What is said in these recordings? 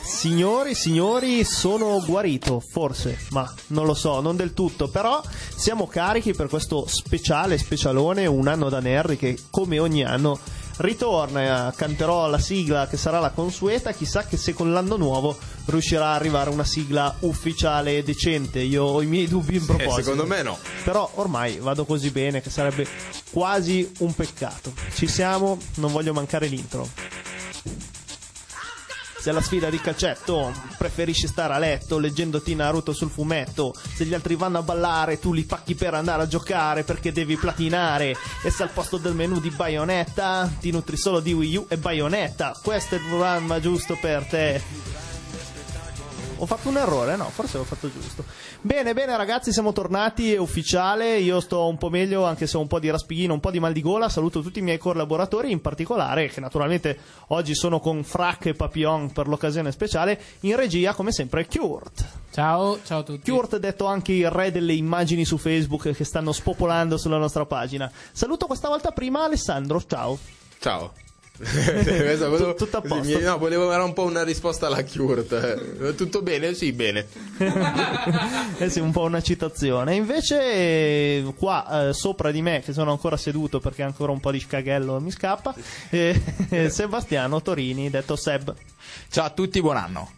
Signori, signori, sono guarito, forse, ma non lo so, non del tutto, però siamo carichi per questo speciale, specialone, un anno da nerd che come ogni anno ritorna, canterò la sigla che sarà la consueta, chissà che se con l'anno nuovo riuscirà ad arrivare una sigla ufficiale e decente, io ho i miei dubbi in proposito. Eh, secondo me no. Però ormai vado così bene che sarebbe quasi un peccato. Ci siamo, non voglio mancare l'intro. Se alla sfida di calcetto preferisci stare a letto leggendoti Naruto sul fumetto, se gli altri vanno a ballare tu li pacchi per andare a giocare perché devi platinare. E se al posto del menu di Bayonetta ti nutri solo di Wii U e Bayonetta, questo è il programma giusto per te. Ho fatto un errore? No, forse l'ho fatto giusto. Bene, bene ragazzi, siamo tornati, è ufficiale, io sto un po' meglio anche se ho un po' di raspighino, un po' di mal di gola, saluto tutti i miei collaboratori, in particolare che naturalmente oggi sono con Frac e Papillon per l'occasione speciale, in regia come sempre Kurt. Ciao, ciao a tutti. Kurt detto anche il re delle immagini su Facebook che stanno spopolando sulla nostra pagina. Saluto questa volta prima Alessandro, ciao. Ciao. Volevo, tutto a posto. no, volevo dare un po' una risposta alla Kurt. Eh, Tutto bene? Sì, bene. eh sì, un po' una citazione. Invece, eh, qua eh, sopra di me, che sono ancora seduto perché ancora un po' di scaghello mi scappa, eh, Sebastiano Torini, detto Seb. Ciao a tutti, buon anno.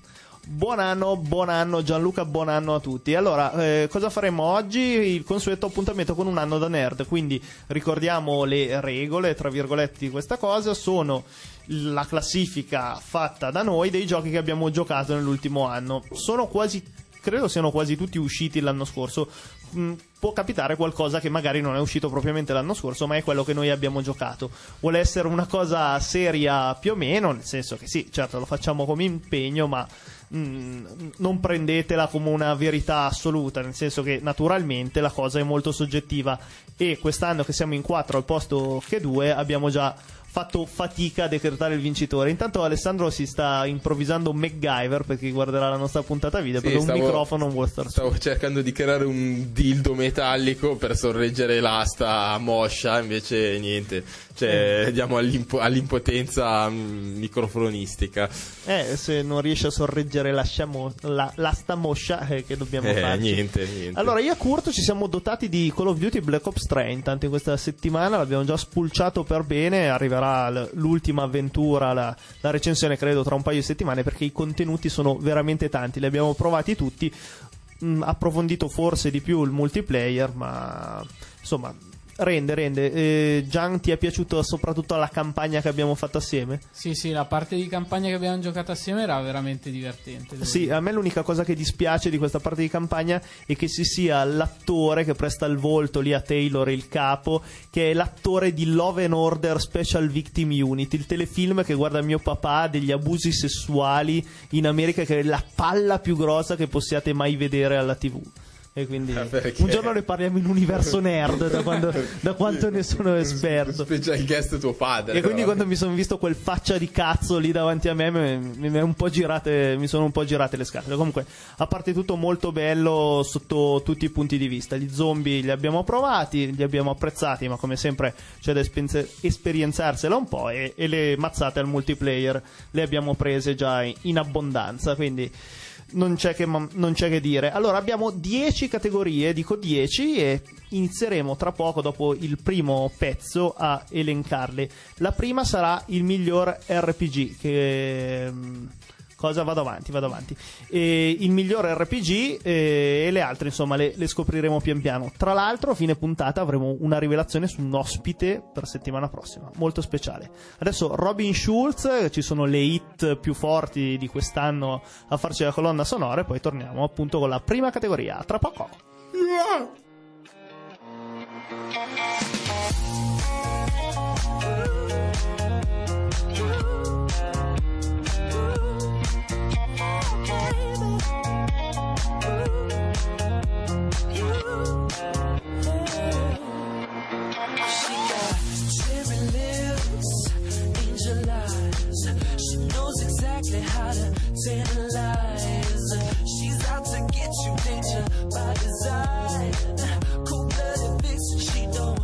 Buon anno, buon anno Gianluca, buon anno a tutti. Allora, eh, cosa faremo oggi? Il consueto appuntamento con un anno da nerd, quindi ricordiamo le regole, tra virgolette, di questa cosa, sono la classifica fatta da noi dei giochi che abbiamo giocato nell'ultimo anno. Sono quasi, credo siano quasi tutti usciti l'anno scorso. Mm, può capitare qualcosa che magari non è uscito propriamente l'anno scorso, ma è quello che noi abbiamo giocato. Vuole essere una cosa seria più o meno, nel senso che sì, certo lo facciamo come impegno, ma mm, non prendetela come una verità assoluta, nel senso che naturalmente la cosa è molto soggettiva. E quest'anno che siamo in 4 al posto che 2 abbiamo già fatto fatica a decretare il vincitore. Intanto Alessandro si sta improvvisando un MacGyver per chi guarderà la nostra puntata video Sì, perché stavo- un microfono non vuole stare su. Stavo cercando di creare un dildo metallico per sorreggere l'asta moscia, invece niente. Cioè, diamo all'impo- all'impotenza mm, microfonistica. Eh, se non riesce a sorreggere la, sciamo- la, l'asta moscia eh, che dobbiamo Eh, farci. niente, niente. Allora, io e Kurt ci siamo dotati di Call of Duty Black Ops 3. Intanto in questa settimana l'abbiamo già spulciato per bene. Arriverà l- l'ultima avventura, la, la recensione credo tra un paio di settimane perché i contenuti sono veramente tanti. Li abbiamo provati tutti. mh, approfondito forse di più il multiplayer, ma insomma. Rende, rende. Eh, Gian, ti è piaciuto soprattutto la campagna che abbiamo fatto assieme? Sì, sì, la parte di campagna che abbiamo giocato assieme era veramente divertente. Sì, dire. a me l'unica cosa che dispiace di questa parte di campagna è che ci sia l'attore che presta il volto lì a Taylor, il capo, che è l'attore di Love and Order Special Victim Unit, il telefilm che guarda mio papà degli abusi sessuali in America, che è la palla più grossa che possiate mai vedere alla TV. E quindi Ah, un giorno ne parliamo in universo nerd da, quando- da quanto ne sono esperto. Special guest tuo padre. E quindi però. quando mi sono visto quel faccia di cazzo lì davanti a me, mi, mi- mi è un po' girate, mi sono un po' girate le scatole. Comunque, a parte tutto, molto bello sotto tutti i punti di vista. Gli zombie li abbiamo provati, li abbiamo apprezzati, ma come sempre c'è da esperienzarsela un po'. E, e le mazzate al multiplayer le abbiamo prese già in, in abbondanza. Quindi. Non c'è, che, non c'è che dire. Allora, abbiamo 10 categorie, dico 10, e inizieremo tra poco, dopo il primo pezzo, a elencarle. La prima sarà il miglior RPG. Che. Cosa vado avanti, vado avanti. E il miglior RPG e le altre, insomma, le, le scopriremo pian piano. Tra l'altro, a fine puntata avremo una rivelazione su un ospite per settimana prossima, molto speciale. Adesso Robin Schulz, ci sono le hit più forti di quest'anno a farci la colonna sonora e poi torniamo appunto con la prima categoria. Tra poco. She side. Cold blooded she don't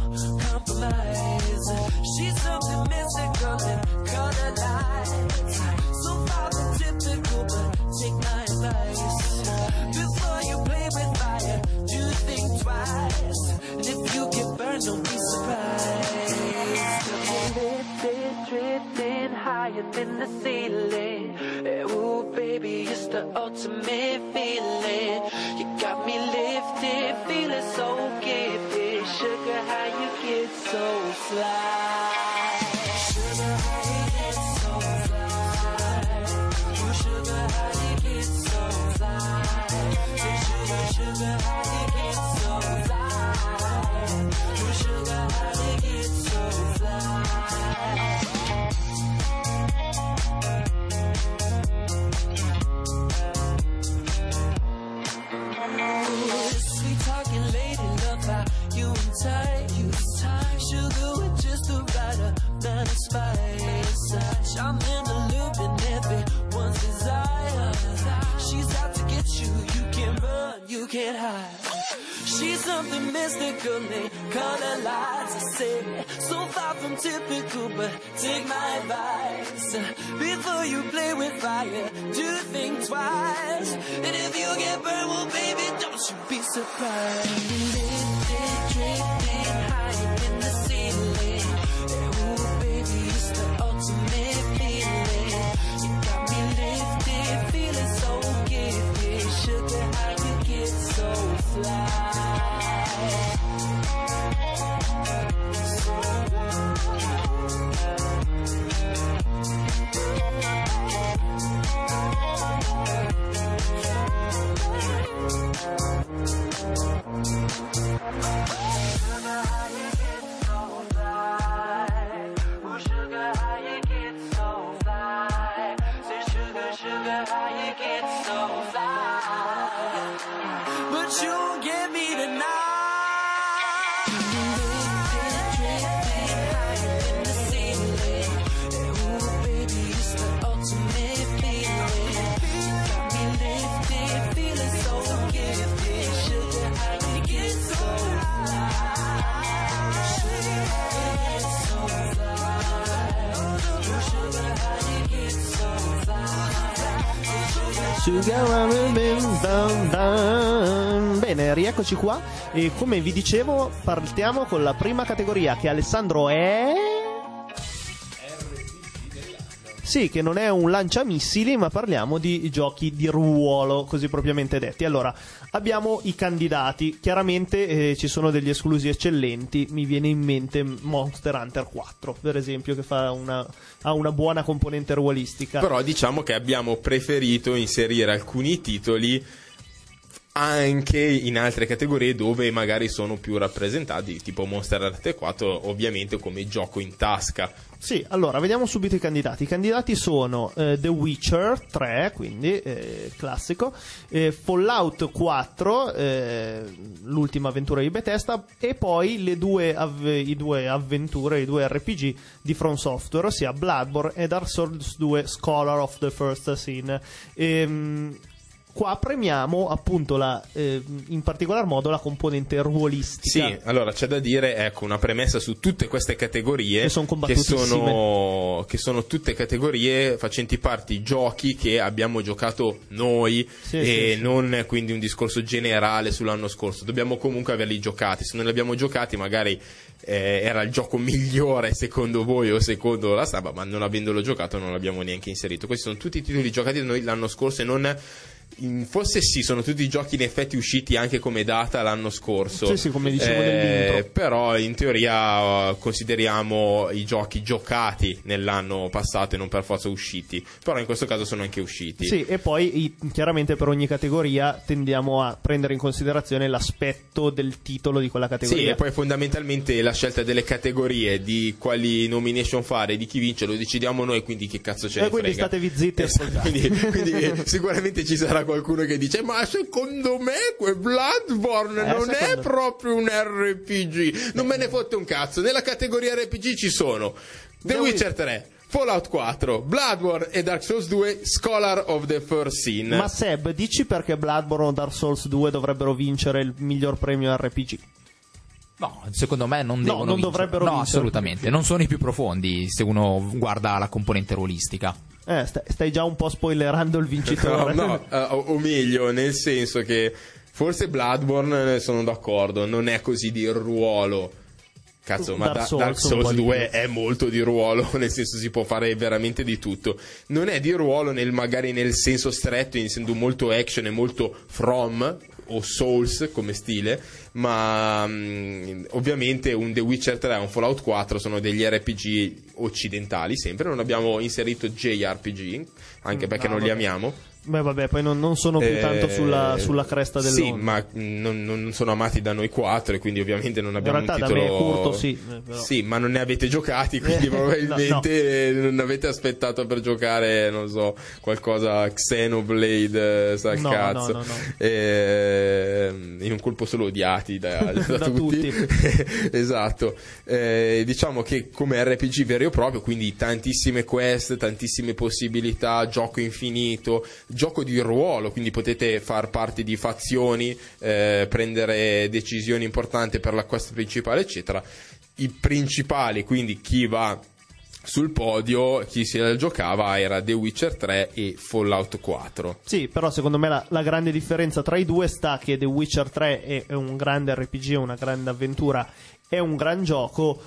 compromise. She's something missing, coming, color lights. So far from typical, but take my advice. Before you play with fire, do think twice. And if you get burned, don't be surprised. Drifting, drifting higher than the ceiling. Hey, ooh, baby, it's the ultimate feeling. You got me lifted, feeling so gifted. Sugar, how you get so fly? Sugar, how you get so fly? Ooh, sugar, how you get so fly? Sugar, sugar, how you get so fly? Ooh, sugar, how you get so fly? She's out to get you, you can't run, you can't hide. She's something mystical, they color lights. So far from typical, but take my advice. Before you play with fire, do think twice. And if you get burned, well, baby, don't you be surprised. Bye. Bene, rieccoci qua. E come vi dicevo partiamo con la prima categoria che Alessandro è... Sì, che non è un lanciamissili, ma parliamo di giochi di ruolo, così propriamente detti. Allora, abbiamo i candidati. Chiaramente eh, ci sono degli esclusi eccellenti. Mi viene in mente Monster Hunter 4, per esempio, che una, ha una buona componente ruolistica. Però diciamo che abbiamo preferito inserire alcuni titoli anche in altre categorie dove magari sono più rappresentati, tipo Monster Hunter 4, ovviamente come gioco in tasca. Sì, allora vediamo subito i candidati. I candidati sono eh, The Witcher 3, quindi eh, classico, eh, Fallout 4, eh, l'ultima avventura di Bethesda, e poi le due av- i due avventure, i due RPG di From Software, ossia Bloodborne e Dark Souls 2 Scholar of the First Sin. Ehm, qua premiamo appunto la, eh, in particolar modo la componente ruolistica. Sì, allora c'è da dire, ecco, una premessa su tutte queste categorie Che son che sono, che sono tutte categorie facenti parte di giochi che abbiamo giocato noi Sì, e sì, sì. non quindi un discorso generale sull'anno scorso. Dobbiamo comunque averli giocati. Se non li abbiamo giocati, magari eh, era il gioco migliore secondo voi o secondo la stampa, ma non avendolo giocato non l'abbiamo neanche inserito. Questi sono tutti i titoli giocati da noi l'anno scorso e non. In- forse sì, sono tutti giochi in effetti usciti anche come data l'anno scorso. Sì, sì, come dicevo Eh. Però in teoria eh, consideriamo i giochi giocati nell'anno passato e non per forza usciti. Però in questo caso sono anche usciti. Sì, e poi chiaramente per ogni categoria tendiamo a prendere in considerazione l'aspetto del titolo di quella Sì, categoria. e poi fondamentalmente la scelta delle categorie, di quali nomination fare, di chi vince, lo decidiamo noi, quindi che cazzo ce E Eh, quindi frega. statevi zitti e Esatto, ascoltate. quindi, quindi, sicuramente ci sarà qualcuno che dice ma secondo me quel Bloodborne Eh, non è secondo- proprio un RPG. Non me ne fotte un cazzo. Nella categoria RPG ci sono The The Witcher 3, Fallout 4, Bloodborne e Dark Souls 2, Scholar of the First Sin. Ma Seb, dici perché Bloodborne o Dark Souls 2 dovrebbero vincere il miglior premio RPG? No, secondo me non devono non vincere. dovrebbero No, vincere. assolutamente. Non sono i più profondi se uno guarda la componente ruolistica. Eh, sta- stai già un po' spoilerando il No, vincitore. no, eh, o, o meglio, nel senso che forse Bloodborne eh, sono d'accordo, non è così di ruolo. Cazzo, ma Dark Da- Souls Dark Souls po' di 2 più. è molto di ruolo, nel senso si può fare veramente di tutto. Non è di ruolo nel, magari nel senso stretto, essendo molto action e molto from o Souls come stile, ma mm, ovviamente un The Witcher 3 e un Fallout 4 sono degli RPG occidentali sempre, non abbiamo inserito JRPG, anche perché no, non li amiamo. Beh, vabbè, poi non, non sono più Eh, tanto sulla, sulla cresta Sì, dell'onda. ma mm, non, non sono amati da noi quattro e quindi ovviamente non abbiamo realtà un da titolo... me è curto, sì, eh. Sì, ma non ne avete giocati, quindi Eh, probabilmente non avete aspettato per giocare, non so, qualcosa Xenoblade, eh, sa No, cazzo. no, no, no. Eh, in un colpo solo odiati da, da Da tutti. esatto. Eh, diciamo che come RPG vero e proprio, quindi tantissime quest, tantissime possibilità, gioco infinito, gioco di ruolo, quindi potete far parte di fazioni, eh, prendere decisioni importanti per la quest principale, eccetera. I principali, quindi chi va sul podio, chi la giocava era The Witcher 3 e Fallout 4. Sì, però secondo me la, la grande differenza tra i due sta che The Witcher 3 è, è un grande RPG, una grande avventura, è un gran gioco,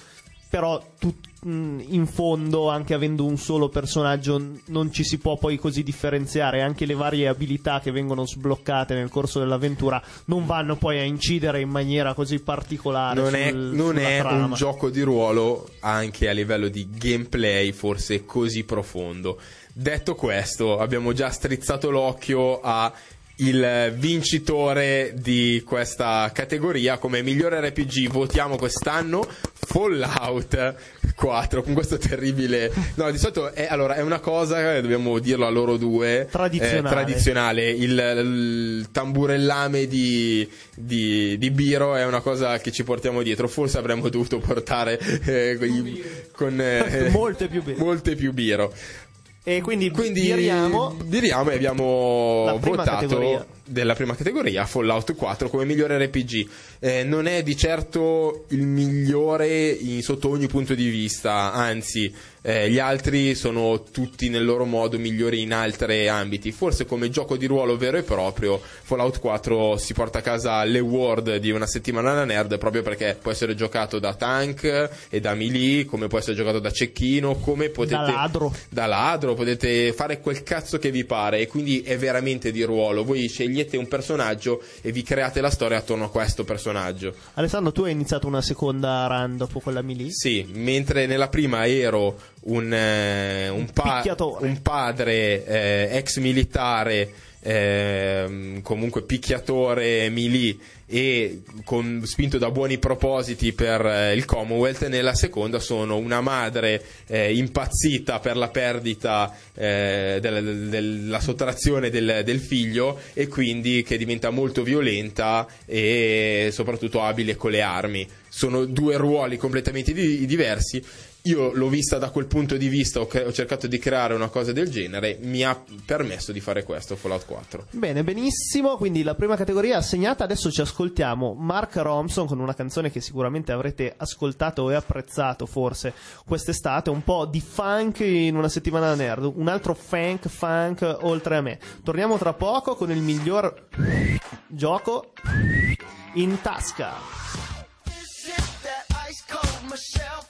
però tut- mh, in fondo, anche avendo un solo personaggio, non ci si può poi così differenziare. Anche le varie abilità che vengono sbloccate nel corso dell'avventura non vanno poi a incidere in maniera così particolare. non è, sul- non sulla è un gioco di ruolo anche a livello di gameplay forse così profondo. Detto questo, abbiamo già strizzato l'occhio a il vincitore di questa categoria come migliore RPG votiamo quest'anno Fallout 4 con questo terribile no di solito è, allora, è una cosa dobbiamo dirlo a loro due Tradizionale. eh, tradizionale. il, il tamburellame di, di, di Biro è una cosa che ci portiamo dietro. Forse avremmo dovuto portare eh, con, con, eh, Molte più bene. molte più Biro E quindi, quindi diriamo diriamo e abbiamo votato categoria. Della prima categoria Fallout 4 come migliore RPG. Eh, non è di certo il migliore in- sotto ogni punto di vista, anzi, eh, gli altri sono tutti nel loro modo migliori in altri ambiti. Forse come gioco di ruolo vero e proprio, Fallout 4 si porta a casa l'award di una settimana da nerd proprio perché può essere giocato da tank e da melee, come può essere giocato da cecchino, come potete Da ladro. da ladro, potete fare quel cazzo che vi pare e quindi è veramente di ruolo. Voi scegliete un personaggio e vi create la storia attorno a questo personaggio. Alessandro, tu hai iniziato una seconda run dopo quella melee? Sì, mentre nella prima ero un, eh, un, pa- un padre eh, ex militare, ehm, comunque picchiatore melee e con- spinto da buoni propositi per eh, il Commonwealth, nella seconda sono una madre eh, impazzita per la perdita eh, del- del- della sottrazione del, del figlio e quindi che diventa molto violenta e soprattutto abile con le armi. Sono due ruoli completamente di- diversi. Io l'ho vista da quel punto di vista, ho, cre- ho cercato di creare una cosa del genere, mi ha permesso di fare questo Fallout 4. Bene, benissimo. Quindi la prima categoria assegnata. Adesso ci ascoltiamo Mark Ronson con una canzone che sicuramente avrete ascoltato e apprezzato forse quest'estate. Un po' di funk in una settimana da nerd. Un altro funk, funk oltre a me. Torniamo tra poco con il miglior gioco in tasca. This is that ice cold Michelle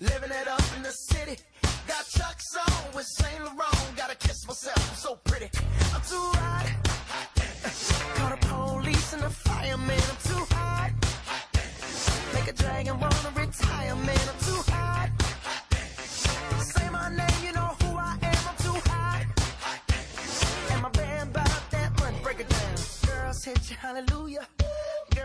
living it up in the city. Got Chuck's on with Saint Laurent. Gotta kiss myself, I'm so pretty. I'm too hot. Call the police and the fireman. I'm too hot. Make a dragon wanna retire, man. I'm too hot. Say my name, you know who I am. I'm too hot. And my band bought that money, break it down. Girls hit you, hallelujah.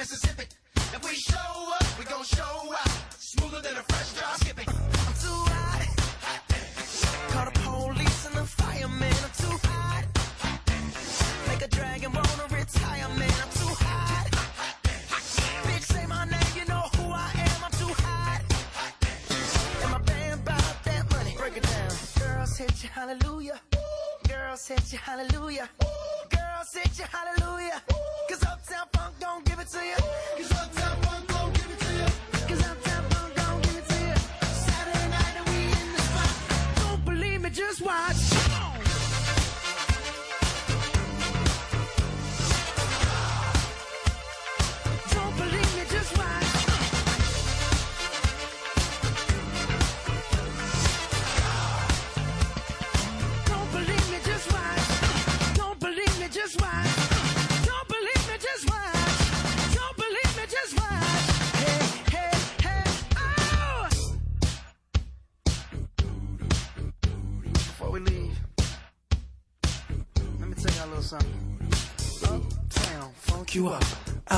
Mississippi. If we show up, we gon' show out. Smoother than a fresh drop skipping. I'm too hot. hot Call the police and the firemen. I'm too hot. hot Make a dragon wanna retire, man. I'm too hot. hot Bitch, say my name, you know who I am. I'm too hot. And my band bought that money. Break it down. Girls hit you, hallelujah. Girls hit you, hallelujah. Ooh. Hallelujah, cause Uptown Funk don't give it to you. Cause Uptown Funk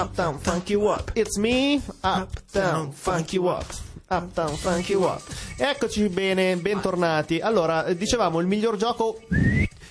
up. Uptown funk you up. It's me. Uptown funk you up. Uptown funk you up. Eccoci bene, bentornati. Allora, eh, dicevamo il miglior gioco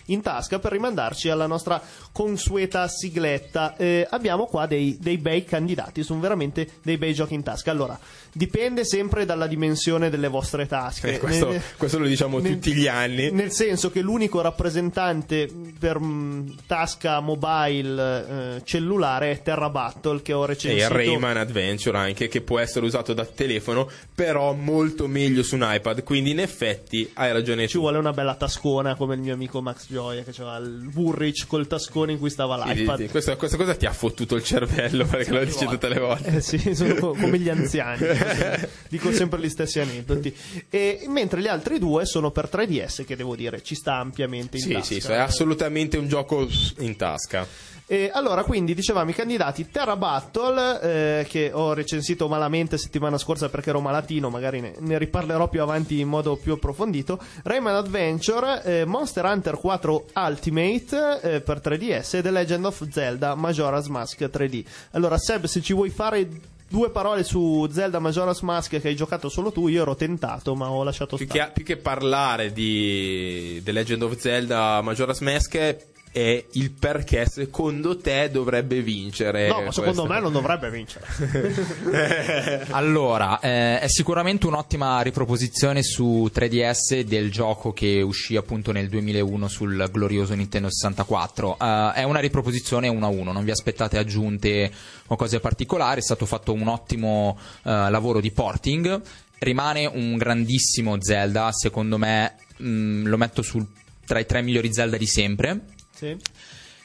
in tasca per rimandarci alla nostra consueta sigletta. Eh, abbiamo qua dei, dei bei candidati, sono veramente dei bei giochi in tasca. Allora, dipende sempre dalla dimensione delle vostre tasche. Eh, questo, Nel- questo lo diciamo nel- tutti gli anni. Nel senso che l'unico rappresentante per mh, tasca mobile eh, cellulare è Terra Battle che ho E recensito. il Rayman Adventure anche che può essere usato da telefono, però molto meglio su un iPad. Quindi in effetti hai ragione Ci tu. vuole una bella tascona come il mio amico Max Gioia che aveva il Woolrich col tascone in cui stava Sì, sì, l'iPad. sì. Questa, questa cosa ti ha fottuto il cervello perché lo dici tutte le volte. Eh sì, sono co- come gli anziani, dico sempre- gli stessi aneddoti. E, mentre gli altri due sono per 3DS, che devo dire ci sta ampiamente in Sì, tasca. sì, è assolutamente un gioco in tasca. E allora, quindi dicevamo i candidati Terra Battle, eh, che ho recensito malamente settimana scorsa perché ero malatino, magari ne, ne riparlerò più avanti in modo più approfondito. Rayman Adventure, eh, Monster Hunter 4 Ultimate eh, per 3DS e The Legend of Zelda Majora's Mask 3D. Allora, Seb, se ci vuoi fare due parole su Zelda Majora's Mask che hai giocato solo tu, io ero tentato, ma ho lasciato Più stare. che, più che parlare di The Legend of Zelda Majora's Mask è il perché secondo te dovrebbe vincere. No, ma secondo questo. me non dovrebbe vincere. Allora, eh, è sicuramente un'ottima riproposizione su 3DS del gioco che uscì appunto nel 2001 sul glorioso Nintendo 64. Eh, è una riproposizione 1 a 1, non vi aspettate aggiunte o cose particolari, è stato fatto un ottimo eh, lavoro di porting. Rimane un grandissimo Zelda, secondo me mh, lo metto sul- tra i tre migliori Zelda di sempre. Sì.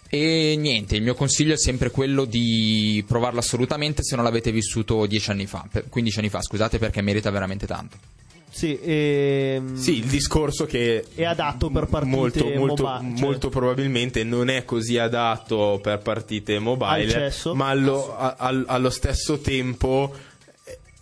E niente, il mio consiglio è sempre quello di provarlo assolutamente se non l'avete vissuto 10 anni fa, per- 15 anni fa, scusate, perché merita veramente tanto. Sì, ehm, Sì, il discorso che è adatto per partite molto, molto, moba- cioè- molto probabilmente non è così adatto per partite mobile, ma allo, a- al- allo stesso tempo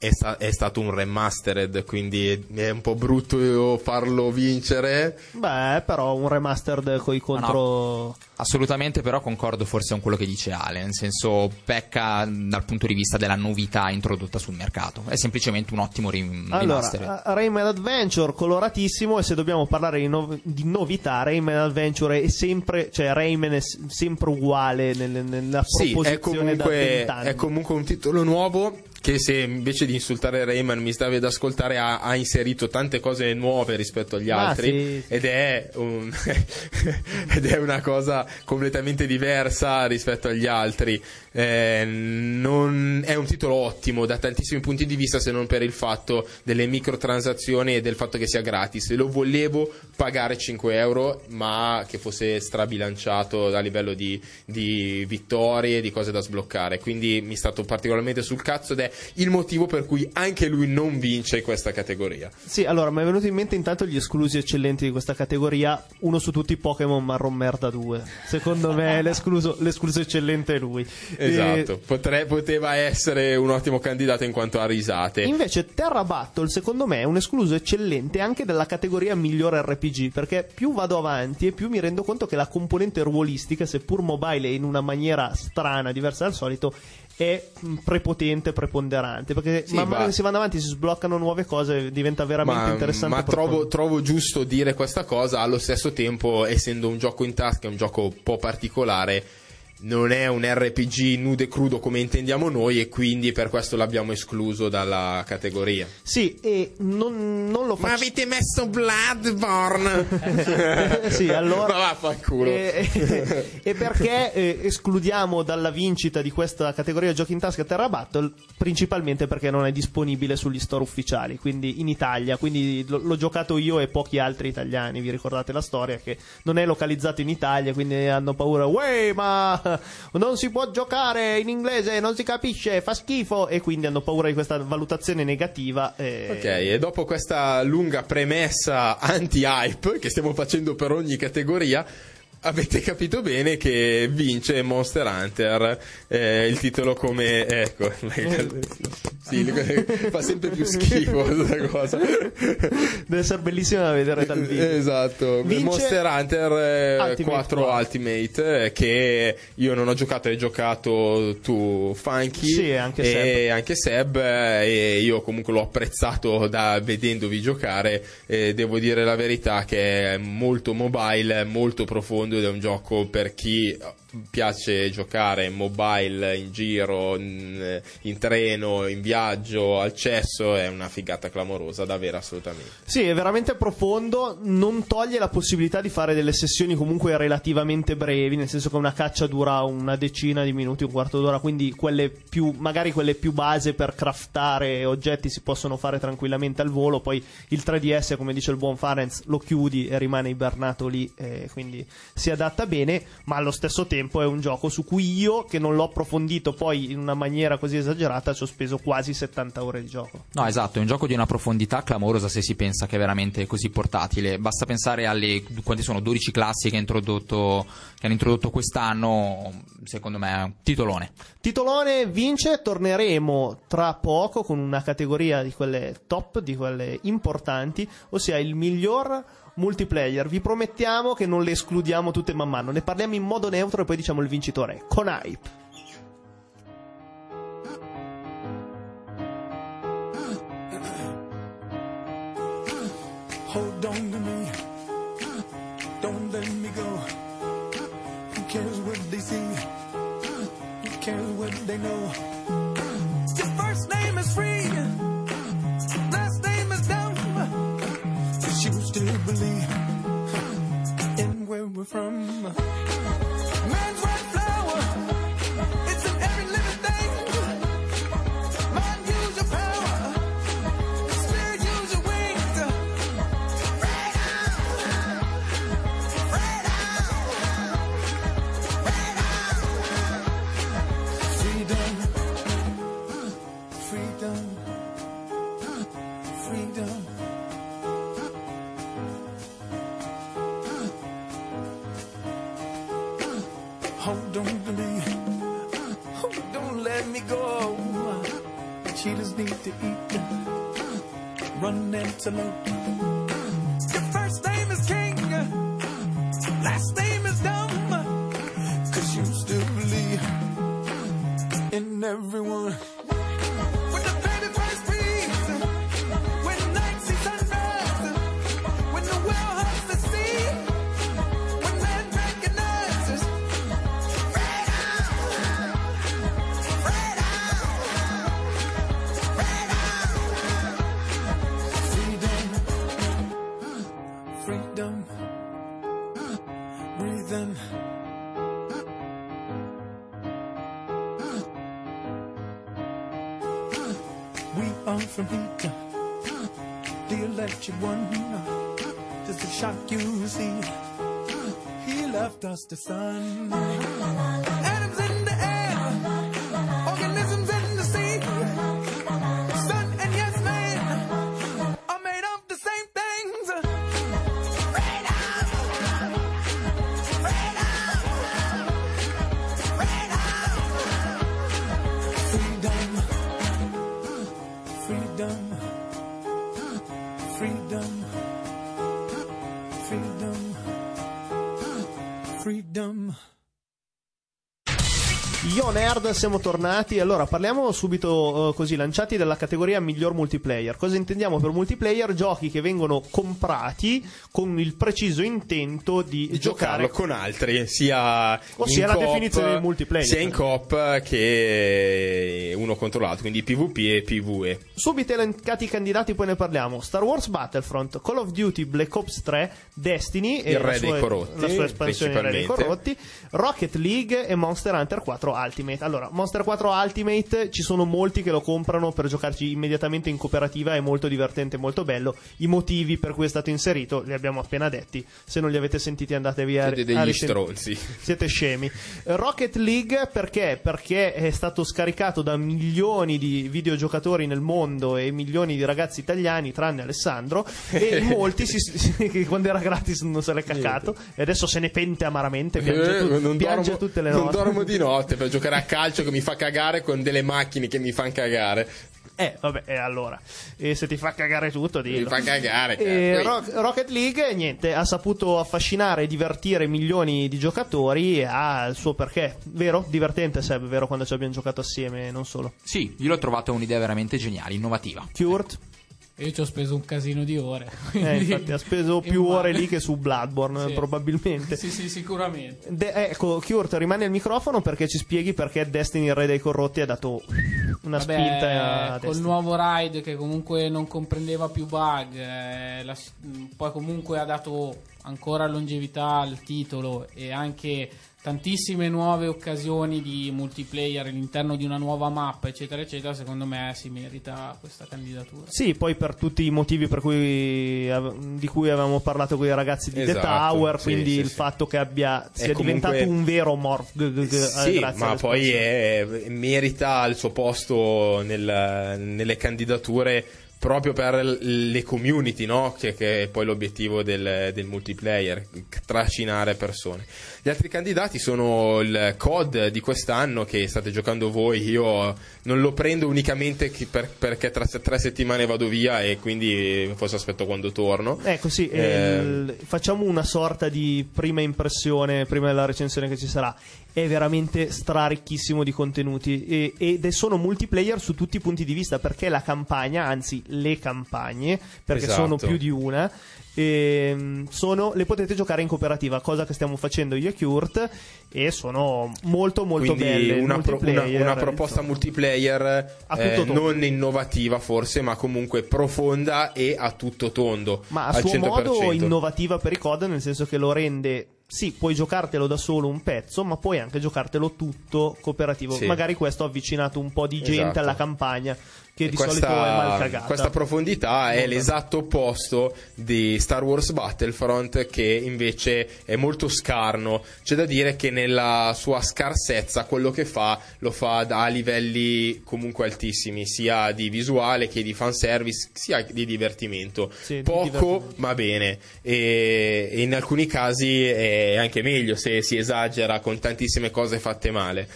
è, sta- è stato un remastered, quindi è un po' brutto farlo vincere. Beh, però un remastered coi contro. Assolutamente, però concordo forse con quello che dice Ale, nel senso pecca dal punto di vista della novità introdotta sul mercato. È semplicemente un ottimo rim- remaster. Allora, a- Rayman Adventure coloratissimo e se dobbiamo parlare di, nov- di novità, Rayman Adventure è sempre, cioè Rayman è sempre uguale nel- nella Sì, è proposizione da comunque, 20 anni. è comunque un titolo nuovo che se invece di insultare Rayman mi stavi ad ascoltare ha, ha inserito tante cose nuove rispetto agli Ah, altri sì. ed, è un- ed è una cosa completamente diversa rispetto agli altri Eh, non- è un titolo ottimo da tantissimi punti di vista se non per il fatto delle microtransazioni e del fatto che sia gratis lo volevo pagare 5 euro ma che fosse strabilanciato a livello di, di vittorie di cose da sbloccare quindi mi è stato particolarmente sul cazzo ed è il motivo per cui anche lui non vince questa categoria Sì, allora mi è venuto in mente intanto gli esclusi eccellenti di questa categoria. Uno su tutti Pokémon Marron Merda 2. Secondo me l'escluso, l'escluso eccellente è lui. Esatto Potre- poteva essere un ottimo candidato in quanto a risate invece Terra Battle, secondo me, è un escluso eccellente anche della categoria migliore RPG. Perché più vado avanti e più mi rendo conto che la componente ruolistica, seppur mobile in una maniera strana, diversa dal solito, è mh, prepotente, preponderante. Perché Sì, man mano ma- che si vanno avanti si sbloccano nuove cose, diventa veramente ma, interessante. ma trovo, trovo giusto dire questa cosa allo stesso tempo essendo un gioco in tasca un gioco un po' particolare non è un RPG nudo e crudo come intendiamo noi e quindi per questo l'abbiamo escluso dalla categoria. Sì, e non, non lo Ma faccio. avete messo Bloodborne? sì, allora. Ma vaffanculo. E, e- e perché eh, escludiamo dalla vincita di questa categoria giochi in tasca Terra Battle? Principalmente perché non è disponibile sugli store ufficiali, quindi in Italia. Quindi lo- l'ho giocato io e pochi altri italiani. Vi ricordate la storia? Che non è localizzato in Italia, quindi hanno paura. Uè, ma non si può giocare in inglese, non si capisce, fa schifo. E quindi hanno paura di questa valutazione negativa. eh, Ok, e dopo questa lunga premessa anti-hype che stiamo facendo per ogni categoria, avete capito bene che vince Monster Hunter, eh, il titolo come... Ecco, sì, fa sempre più schifo questa cosa. Deve essere bellissima da vedere dal vivo. Esatto, Vince Monster Hunter eh, Ultimate 4 4. Ultimate eh, che io non ho giocato, hai giocato tu Funky Sì, anche e anche Seb eh, e io comunque l'ho apprezzato da vedendovi giocare devo dire la verità che è molto mobile, molto profondo ed è un gioco per chi piace giocare mobile in giro, in, in treno, in viaggio, al cesso, è una figata clamorosa, davvero assolutamente. Sì, è veramente profondo, non toglie la possibilità di fare delle sessioni comunque relativamente brevi, nel senso che una caccia dura una decina di minuti, un quarto d'ora, quindi quelle più, magari quelle più base per craftare oggetti si possono fare tranquillamente al volo, poi il 3DS, come dice il buon Farenz, lo chiudi e rimane ibernato lì, eh, quindi si adatta bene, ma allo stesso tempo è un gioco su cui io, che non l'ho approfondito poi in una maniera così esagerata, ci ho speso quasi 70 ore di gioco. No, esatto, è un gioco di una profondità clamorosa se si pensa che è veramente così portatile. Basta pensare alle quante sono 12 classi che, ha introdotto, che hanno introdotto quest'anno, secondo me è un titolone. Titolone vince, torneremo tra poco con una categoria di quelle top, di quelle importanti, ossia il miglior multiplayer. Vi promettiamo che non le escludiamo tutte man mano, ne parliamo in modo neutro e poi diciamo il vincitore, con hype. Hold on to me. Don't let me go. Who cares what they see? Who cares what they know? Your first name is free. Still believe in where we're from. Run antelope. to sun. Nerd siamo tornati. Allora, parliamo subito eh, così, lanciati della categoria miglior multiplayer. Cosa intendiamo per multiplayer? Giochi che vengono comprati con il preciso intento di giocarlo giocare con altri, sia Ossia in la definizione di multiplayer. sia in coop che uno contro l'altro, quindi PvP e PvE. Subito elencati i candidati, poi ne parliamo. Star Wars Battlefront, Call of Duty, Black Ops 3, Destiny e Il la Re sua, dei Corrotti, la sua espansione Il Re dei. Corrotti, Rocket League e Monster Hunter 4 Ultimate. Allora, Monster 4 Ultimate ci sono molti che lo comprano per giocarci immediatamente in cooperativa, è molto divertente, molto bello. I motivi per cui è stato inserito li abbiamo appena detti. Se non li avete sentiti andatevi a, Siete a degli risent- stronzi. siete scemi. Rocket League perché? Perché è stato scaricato da milioni di videogiocatori nel mondo e milioni di ragazzi italiani, tranne Alessandro, e molti si- quando era gratis non se l'è caccato e adesso se ne pente amaramente, piange, Eh, tu- non piange dormo, tutte le non notti. dormo di notte per giocare a calcio che mi fa cagare con delle macchine che mi fanno cagare. Eh, vabbè, e allora. E se ti fa cagare tutto, Mi dillo. fa cagare. E cazzo. Ro- Rocket League, niente, ha saputo affascinare e divertire milioni di giocatori e ha il suo perché. Vero? Divertente, Seb, vero? Quando ci abbiamo giocato assieme, non solo. Sì, io l'ho trovata un'idea veramente geniale, innovativa. Kurt? Io ci ho speso un casino di ore. Eh, infatti ha speso più ore lì che su Bloodborne, Sì. probabilmente. Sì, sì, sicuramente. De- ecco, Kurt, rimane al microfono perché ci spieghi perché Destiny, il re dei corrotti, ha dato una Vabbè, spinta col Destiny. nuovo ride che comunque non comprendeva più bug, eh, la- poi comunque ha dato ancora longevità al titolo e anche tantissime nuove occasioni di multiplayer all'interno di una nuova mappa, eccetera, eccetera. Secondo me si merita questa candidatura. Sì, poi per tutti i motivi per cui, di cui avevamo parlato con i ragazzi di The Esatto, Tower, sì, quindi sì, il sì. fatto che abbia, sia comunque- diventato un vero morph g- g- g- Sì, ma poi è- merita il suo posto nel- nelle candidature proprio per le community, no? che, che è poi l'obiettivo del, del multiplayer, trascinare persone. Gli altri candidati sono il COD di quest'anno che state giocando voi, io non lo prendo unicamente per- perché tra tre settimane vado via e quindi forse aspetto quando torno. Ecco sì, Eh, eh, facciamo una sorta di prima impressione prima della recensione che ci sarà. È veramente straricchissimo di contenuti e- ed è sono multiplayer su tutti i punti di vista perché la campagna, anzi le campagne, perché Esatto. sono più di una, ehm, sono, le potete giocare in cooperativa, cosa che stiamo facendo io e Kurt e sono molto molto Quindi belle. una, pro- una- una proposta insomma. multiplayer eh, non innovativa forse, ma comunque profonda e a tutto tondo. Ma a al suo 100%. modo innovativa per i COD, nel senso che lo rende. Sì, puoi giocartelo da solo un pezzo, ma puoi anche giocartelo tutto cooperativo. Sì. Magari questo ha avvicinato un po' di gente Esatto. alla campagna, che di questa, solito è mal cagata. questa profondità è l'esatto opposto di Star Wars Battlefront che invece è molto scarno. C'è da dire che nella sua scarsezza quello che fa lo fa da- a livelli comunque altissimi, sia di visuale che di fanservice, sia di divertimento. Sì, di Poco divertimento. ma bene e, e in alcuni casi è anche meglio se si esagera con tantissime cose fatte male.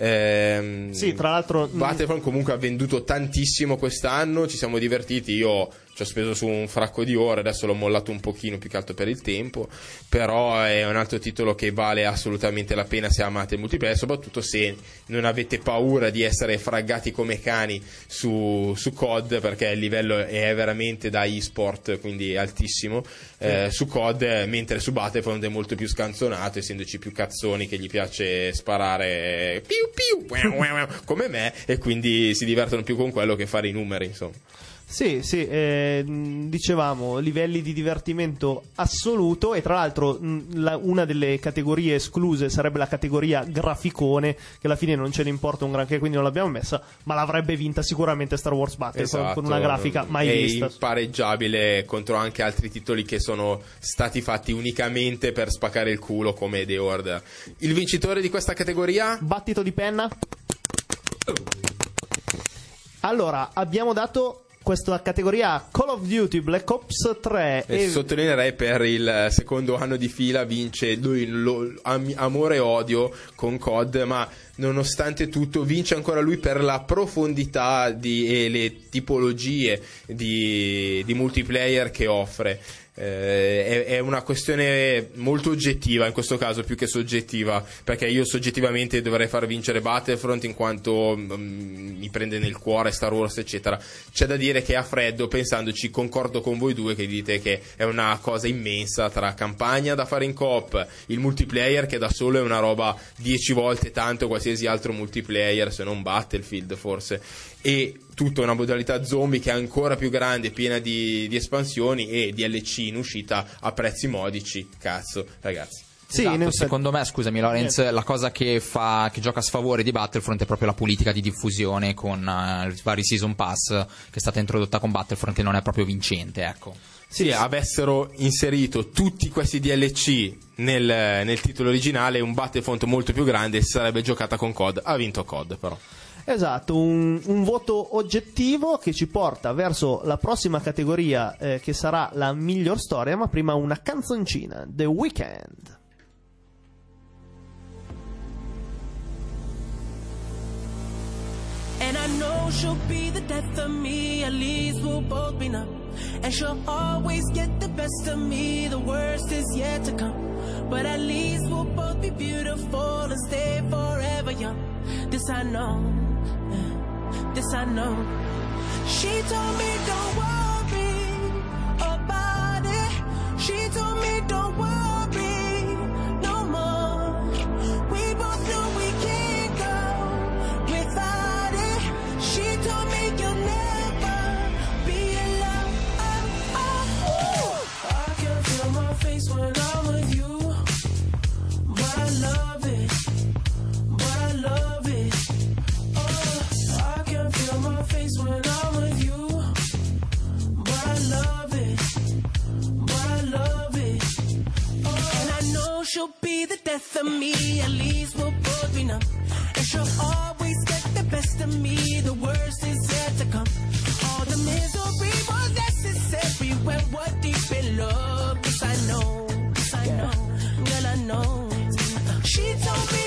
Ehm, Sì, tra l'altro- Battlefront comunque ha venduto tantissimo quest'anno, ci siamo divertiti, io ci ho speso su un fracco di ore, adesso l'ho mollato un pochino più che altro per il tempo, però è un altro titolo che vale assolutamente la pena se amate il multiplayer, soprattutto se non avete paura di essere fraggati come cani su, su COD, perché il livello è veramente da e-sport, quindi è altissimo, eh, su COD, eh, mentre su Battlefront è molto più scanzonato, essendoci più cazzoni che gli piace sparare piu piu, wow, wow, come me, e quindi si divertono più con quello che fare i numeri, insomma. Sì, sì, eh, mh, dicevamo livelli di divertimento assoluto e tra l'altro mh, la- una delle categorie escluse sarebbe la categoria graficone, che alla fine non ce ne importa un granché, quindi non l'abbiamo messa, ma l'avrebbe vinta sicuramente Star Wars Battlefront con una grafica mai è vista. impareggiabile contro anche altri titoli che sono stati fatti unicamente per spaccare il culo come The Horde. Il vincitore di questa categoria? Battito di penna. Allora, abbiamo dato questa categoria Call of Duty Black Ops 3 E e sottolineerei per il secondo anno di fila vince lui lo- am- amore e odio con COD, ma nonostante tutto vince ancora lui per la profondità di- e le tipologie di, di multiplayer che offre. Eh, è, è una questione molto oggettiva in questo caso più che soggettiva perché io soggettivamente dovrei far vincere Battlefront in quanto mm, mi prende nel cuore Star Wars eccetera. C'è da dire che a freddo pensandoci concordo con voi due che dite che è una cosa immensa tra campagna da fare in coop il multiplayer che da solo è una roba 10 volte tanto qualsiasi altro multiplayer se non Battlefield forse e tutta una modalità zombie che è ancora più grande, piena di, di espansioni e DLC in uscita a prezzi modici. Cazzo, ragazzi. Sì, Esatto, secondo me, scusami Lorenz, la cosa che, fa, che gioca a sfavore di Battlefront è proprio la politica di diffusione con i vari season pass che è stata introdotta con Battlefront e non è proprio vincente, ecco. Se avessero inserito tutti questi DLC nel, nel titolo originale, un Battlefront molto più grande si sarebbe giocata con COD. Ha vinto COD, però. Esatto, un, un voto oggettivo che ci porta verso la prossima categoria eh, che sarà la miglior storia, ma prima una canzoncina, The Weeknd. And I know she'll be the death of me, at least we'll both be numb. And she'll always get the best of me, the worst is yet to come. But at least we'll both be beautiful and stay forever young. This I know, this I know. She told me don't worry about it. She told me don't worry death of me, at least we'll both be numb. And she'll always get the best of me, the worst is yet to come. All the misery was necessary when we're deep in love. Yes, I know, yes, I know, girl, I know. She told me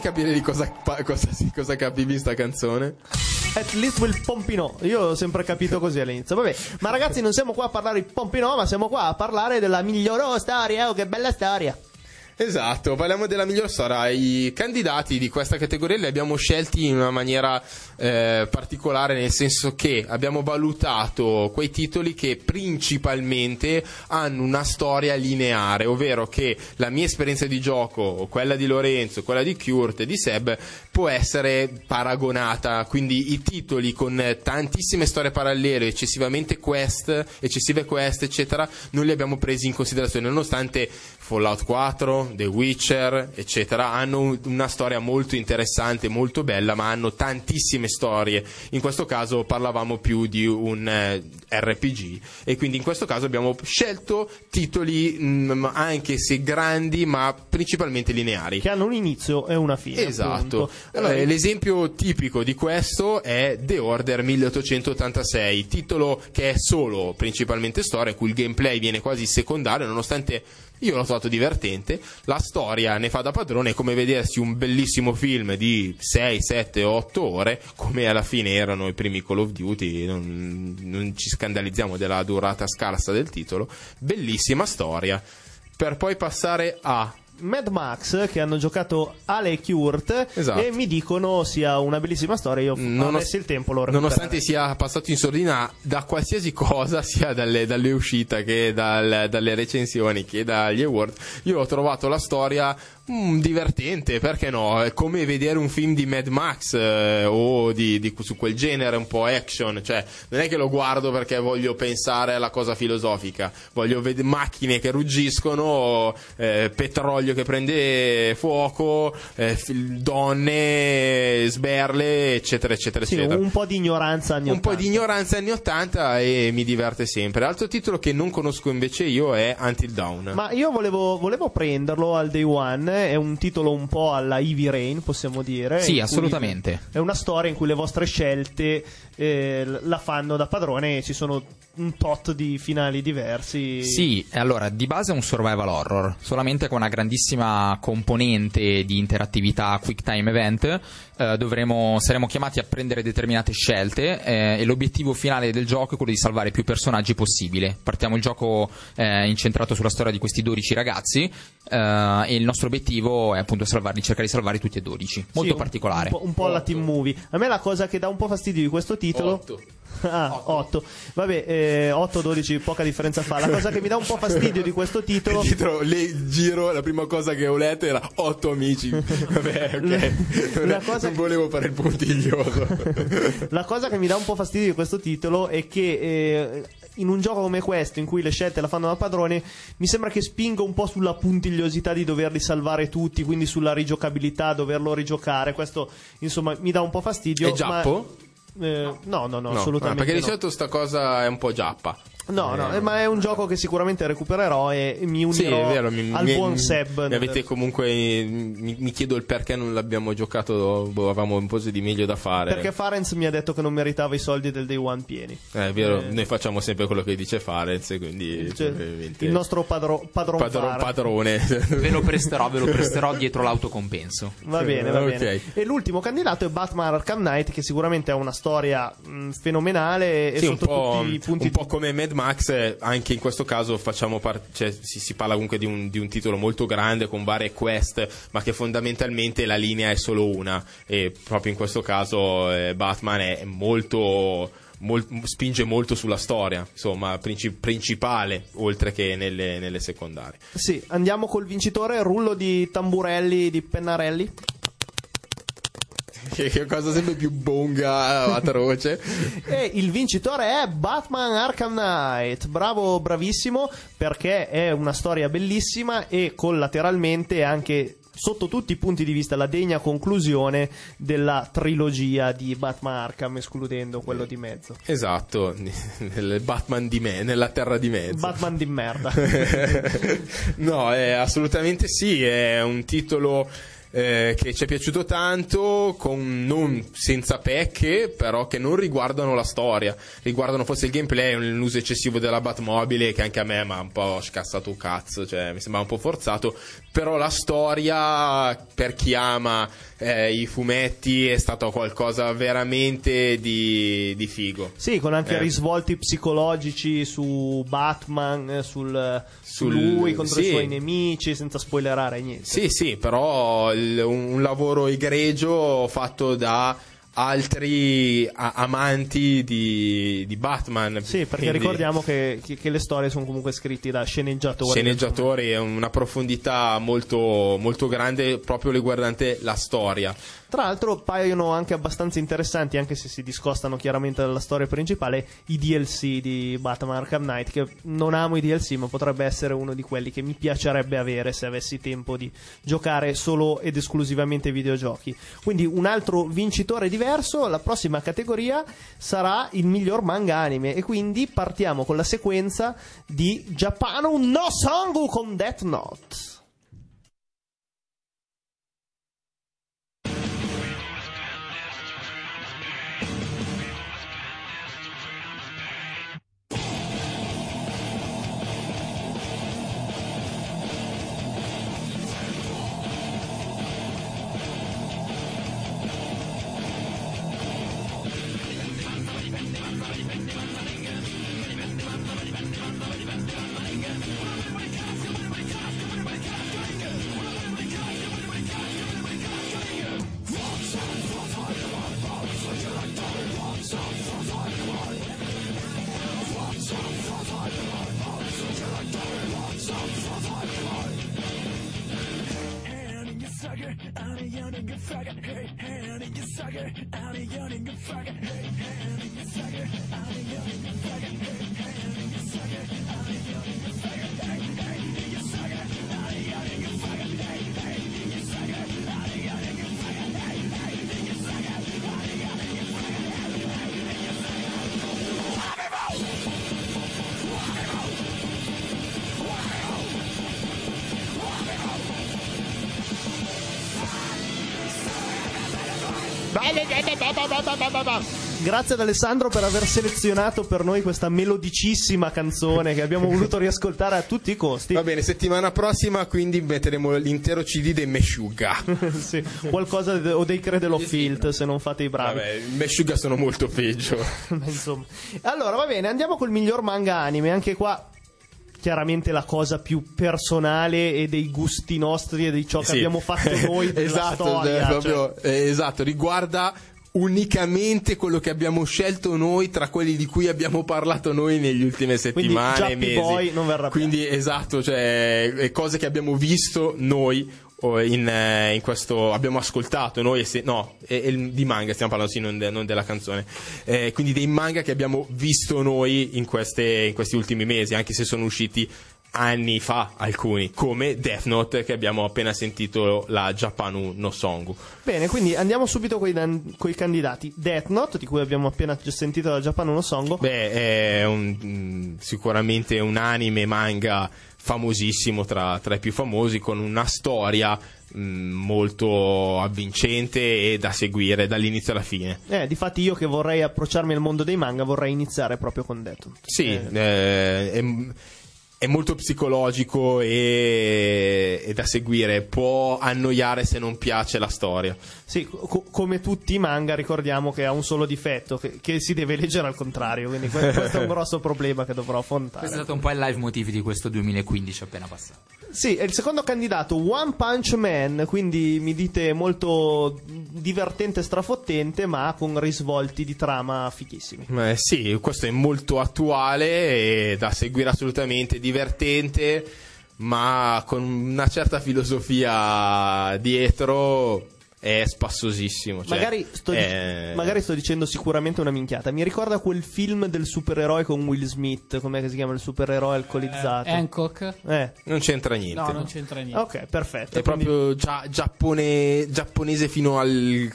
fammi capire di cosa, cosa, cosa capivi sta canzone. At least will Pompino. Io ho sempre capito così all'inizio. Vabbè, ma ragazzi, non siamo qua a parlare di Pompino, ma siamo qua a parlare della miglior storia. Oh, che bella storia. Esatto, parliamo della miglior storia. I candidati di questa categoria li abbiamo scelti in una maniera eh, particolare, nel senso che abbiamo valutato quei titoli che principalmente hanno una storia lineare, ovvero che la mia esperienza di gioco, quella di Lorenzo, quella di Kurt e di Seb può essere paragonata. Quindi i titoli con tantissime storie parallele, eccessivamente quest, eccessive quest, eccetera, non li abbiamo presi in considerazione, nonostante Fallout 4, The Witcher, eccetera, hanno un- una storia molto interessante, molto bella, ma hanno tantissime storie. In questo caso parlavamo più di un eh, RPG e quindi in questo caso abbiamo scelto titoli mm, anche se grandi, ma principalmente lineari. Che hanno un inizio e una fine. Esatto. Allora, Eh, l'esempio tipico di questo è The Order 1886, titolo che è solo principalmente storia, cui il gameplay viene quasi secondario, nonostante io l'ho trovato divertente. La storia ne fa da padrone, è come vedersi un bellissimo film di 6, 7, 8 ore, come alla fine erano i primi Call of Duty, non, non ci scandalizziamo della durata scarsa del titolo. Bellissima storia. Per poi passare a Mad Max che hanno giocato Ale e Kurt Esatto. e mi dicono sia una bellissima storia. Io Nonos- avessi il tempo lo Nonostante sia passato in sordina da qualsiasi cosa, sia dalle, dalle uscite che dal- dalle recensioni che dagli award, io ho trovato la storia mm, divertente, perché no? È come vedere un film di Mad Max eh, o di, di- su quel genere un po' action, cioè non è che lo guardo perché voglio pensare alla cosa filosofica, voglio vedere macchine che ruggiscono, eh, petrolio che prende fuoco, eh, donne, sberle, eccetera, eccetera, Sì, eccetera un po' di ignoranza anni un po' 80. di ignoranza anni 80 e mi diverte sempre. Altro titolo che non conosco invece io è Until Dawn. Ma io volevo, volevo prenderlo al day one, è un titolo un po' alla Heavy Rain, possiamo dire. Sì, assolutamente. È una storia in cui le vostre scelte eh, la fanno da padrone e ci sono un tot di finali diversi. Sì, allora di base è un survival horror, solamente con una grandissima componente di interattività quick time event. eh, dovremo, saremo chiamati a prendere determinate scelte eh, e l'obiettivo finale del gioco è quello di salvare più personaggi possibile. Partiamo il gioco eh, incentrato sulla storia di questi 12 ragazzi eh, e il nostro obiettivo è appunto salvarli, cercare di salvarli tutti e 12. Molto Sì, particolare. Un po', un po' alla team movie. A me la cosa che dà un po' fastidio di questo titolo. Otto. Ah, 8. Vabbè, eh, 8-12, poca differenza fa. La cosa che mi dà un po' fastidio di questo titolo. Dietro le- il giro, la prima cosa che ho letto era otto amici. Vabbè, ok. La cosa non che- volevo fare il puntiglioso. La cosa che mi dà un po' fastidio di questo titolo è che eh, in un gioco come questo, in cui le scelte la fanno da padrone, mi sembra che spinga un po' sulla puntigliosità di doverli salvare tutti, quindi sulla rigiocabilità, doverlo rigiocare. Questo, insomma, mi dà un po' fastidio. È giappo? ma- eh, no, no, no, No, assolutamente. ah, perché di no. solito sta cosa è un po' giappa. No, no, eh, ma è un gioco che sicuramente recupererò e mi unirò Sì, vero, mi, al mi- buon Seb. Mi avete comunque. Mi, mi chiedo il perché non l'abbiamo giocato. Boh, avevamo un po' di meglio da fare. Perché Farenz mi ha detto che non meritava i soldi del day one pieni. Eh, è vero, Eh. noi facciamo sempre quello che dice Farenz, quindi. Cioè, il nostro padro, padron, padron- padrone. Ve lo presterò, ve lo presterò dietro l'autocompenso. Va bene, va Ok. bene. E l'ultimo candidato è Batman Arkham Knight, che sicuramente ha una storia mh, fenomenale e Sì, un sotto po', tutti i punti un po' come Mad Max, eh, anche in questo caso par- cioè, si, si parla comunque di un, di un titolo molto grande con varie quest, ma che fondamentalmente la linea è solo una. E proprio in questo caso eh, Batman è molto. mol- spinge molto sulla storia, insomma, princi- principale, oltre che nelle, nelle secondarie. Sì, andiamo col vincitore, rullo di tamburelli, di pennarelli. Che, cosa sempre più bonga, atroce. E il vincitore è Batman Arkham Knight. Bravo, bravissimo, perché è una storia bellissima e collateralmente anche sotto tutti i punti di vista la degna conclusione della trilogia di Batman Arkham, escludendo quello di mezzo. Esatto, nel Batman di me, nella terra di mezzo. Batman di merda. no, eh, assolutamente sì, è un titolo eh, che ci è piaciuto tanto, con non senza pecche, però che non riguardano la storia, riguardano forse il gameplay, l'uso eccessivo della Batmobile che anche a me mi ha un po' scassato cazzo, cioè mi sembra un po' forzato, però la storia per chi ama eh, i fumetti è stato qualcosa veramente di, di figo. Sì, con anche Eh. risvolti psicologici su Batman, eh, sul, su Sul- lui contro i sì. suoi nemici, senza spoilerare niente. Sì, sì, però il- un, un lavoro egregio fatto da altri a- amanti di, di Batman. Sì, perché Quindi- ricordiamo che, che- che le storie sono comunque scritte da sceneggiatori. sceneggiatori è una profondità molto, molto grande proprio riguardante la storia. Tra l'altro paiono anche abbastanza interessanti, anche se si discostano chiaramente dalla storia principale, i DLC di Batman Arkham Knight, che non amo i DLC, ma potrebbe essere uno di quelli che mi piacerebbe avere se avessi tempo di giocare solo ed esclusivamente videogiochi. Quindi un altro vincitore diverso, la prossima categoria sarà il miglior manga anime e quindi partiamo con la sequenza di Japano no Sangu con Death Note. Grazie ad Alessandro per aver selezionato per noi questa melodicissima canzone che abbiamo voluto riascoltare a tutti i costi. Va bene, settimana prossima quindi metteremo l'intero CD dei Meshuga. Sì, qualcosa de- o dei Credelo Filt se non fate i bravi. Vabbè, i Meshuga sono molto peggio. Ma insomma. Allora, va bene, andiamo col miglior manga anime. Anche qua, chiaramente, la cosa più personale e dei gusti nostri e di ciò che Sì. abbiamo fatto noi. della esatto, storia, eh, proprio, cioè. eh, esatto, riguarda unicamente quello che abbiamo scelto noi tra quelli di cui abbiamo parlato noi negli ultime settimane e mesi. Boy non verrà Quindi esatto, cioè eh, cose che abbiamo visto noi in, eh, in questo abbiamo ascoltato noi se- no, è- è di manga stiamo parlando sì, non, de- non della canzone. Eh, quindi dei manga che abbiamo visto noi in, queste- in questi ultimi mesi, anche se sono usciti anni fa alcuni, come Death Note che abbiamo appena sentito la Japanu no Songu. Bene, quindi andiamo subito con i candidati. Death Note, di cui abbiamo appena sentito la Japan Uno Songo. Beh, è un- mm, sicuramente un anime manga famosissimo tra, tra i più famosi con una storia mm, molto avvincente e da seguire dall'inizio alla fine. Eh, difatti io che vorrei approcciarmi al mondo dei manga vorrei iniziare proprio con Death. Sì, Eh, eh, è, molto psicologico e, e da seguire, può annoiare se non piace la storia. Sì, co- come tutti i manga ricordiamo che ha un solo difetto, che, che si deve leggere al contrario, quindi que- questo è un grosso problema che dovrò affrontare. Questo è stato un po' il live motivi di questo 2015 appena passato. Sì, è il secondo candidato, One Punch Man, quindi mi dite molto divertente e strafottente, ma con risvolti di trama fighissimi. Eh, sì, questo è molto attuale e da seguire assolutamente, divertente, ma con una certa filosofia dietro è spassosissimo. cioè, magari, sto, è- magari sto dicendo sicuramente una minchiata. Mi ricorda quel film del supereroe con Will Smith, com'è che si chiama il supereroe alcolizzato? Eh, Hancock? Eh, Non c'entra niente. No, non c'entra niente. ok, perfetto. È Quindi- proprio gia- giappone- giapponese fino al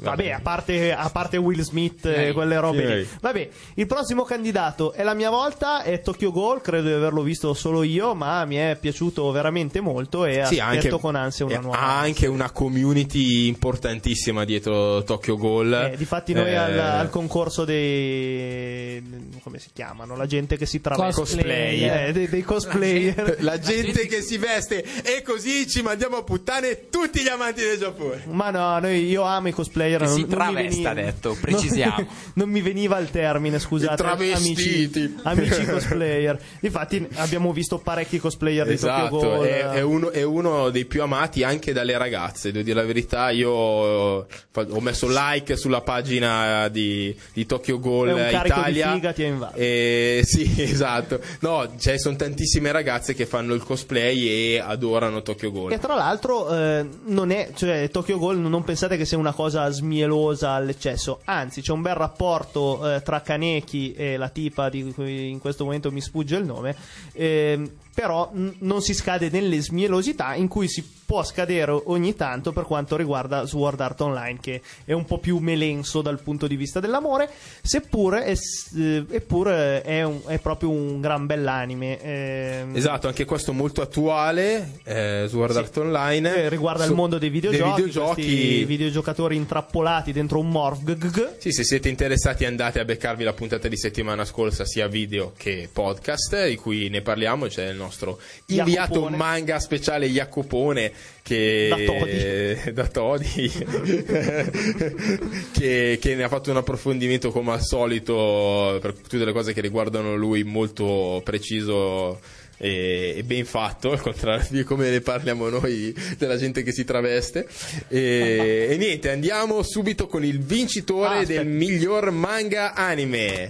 Vabbè, a parte, a parte Will Smith e Eh, quelle robe sì. lì. Vabbè, il prossimo candidato è la mia volta, è Tokyo Ghoul, credo di averlo visto solo io, ma mi è piaciuto veramente molto e Sì, aspetto anche, con ansia una nuova. ha anche una community importantissima dietro Tokyo Ghoul. Eh, difatti noi Eh, al, al concorso dei come si chiamano? La gente che si traveste Cosplayer. Eh, dei, dei cosplayer. La gente che si veste e così ci mandiamo a puttane tutti gli amanti del Giappone. Ma no, noi, io amo i cosplayer. Che non, si travesta, veniva- ha detto, precisiamo. Non, non mi veniva il termine, scusate. I travestiti. Amici, amici cosplayer. Infatti abbiamo visto parecchi cosplayer di Tokyo Esatto, Ghoul. è, è uno, è uno dei più amati anche dalle ragazze. Devo dire la verità, io ho messo like sulla pagina di, di Tokyo Ghoul È un carico di Italia. figa, ti invaso. E, sì, esatto. No, cioè, sono tantissime ragazze che fanno il cosplay e adorano Tokyo Ghoul. E tra l'altro eh, non è, cioè Tokyo Ghoul non pensate che sia una cosa smielosa all'eccesso, anzi c'è un bel rapporto eh, tra Kaneki e la tipa di cui in questo momento mi sfugge il nome, ehm, però n- non si scade nelle smielosità in cui si può scadere ogni tanto per quanto riguarda Sword Art Online che è un po' più melenso dal punto di vista dell'amore, seppure è, eh, eppure è, un- è proprio un gran bell'anime. ehm, Esatto, anche questo molto attuale, eh, Sword Sì. Art Online. Eh, riguarda Su- il mondo dei videogiochi, videogiochi. questi videogiocatori intrappolati dentro un morph. Sì, se siete interessati andate a beccarvi la puntata di settimana scorsa sia video che podcast di cui ne parliamo, c'è il nostro inviato Jacopone. manga speciale Jacopone che Da Todi. che, che ne ha fatto un approfondimento come al solito per tutte le cose che riguardano lui molto preciso e, e ben fatto, al contrario di come ne parliamo noi della gente che si traveste. E, e niente, andiamo subito con il vincitore Ah, del miglior manga anime.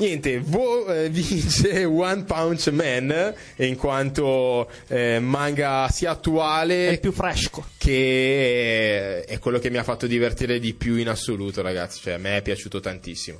Niente, Vo eh, vince One Punch Man in quanto eh, manga sia È attuale il più fresco. che è quello che mi ha fatto divertire di più in assoluto, ragazzi. Cioè, a me è piaciuto tantissimo.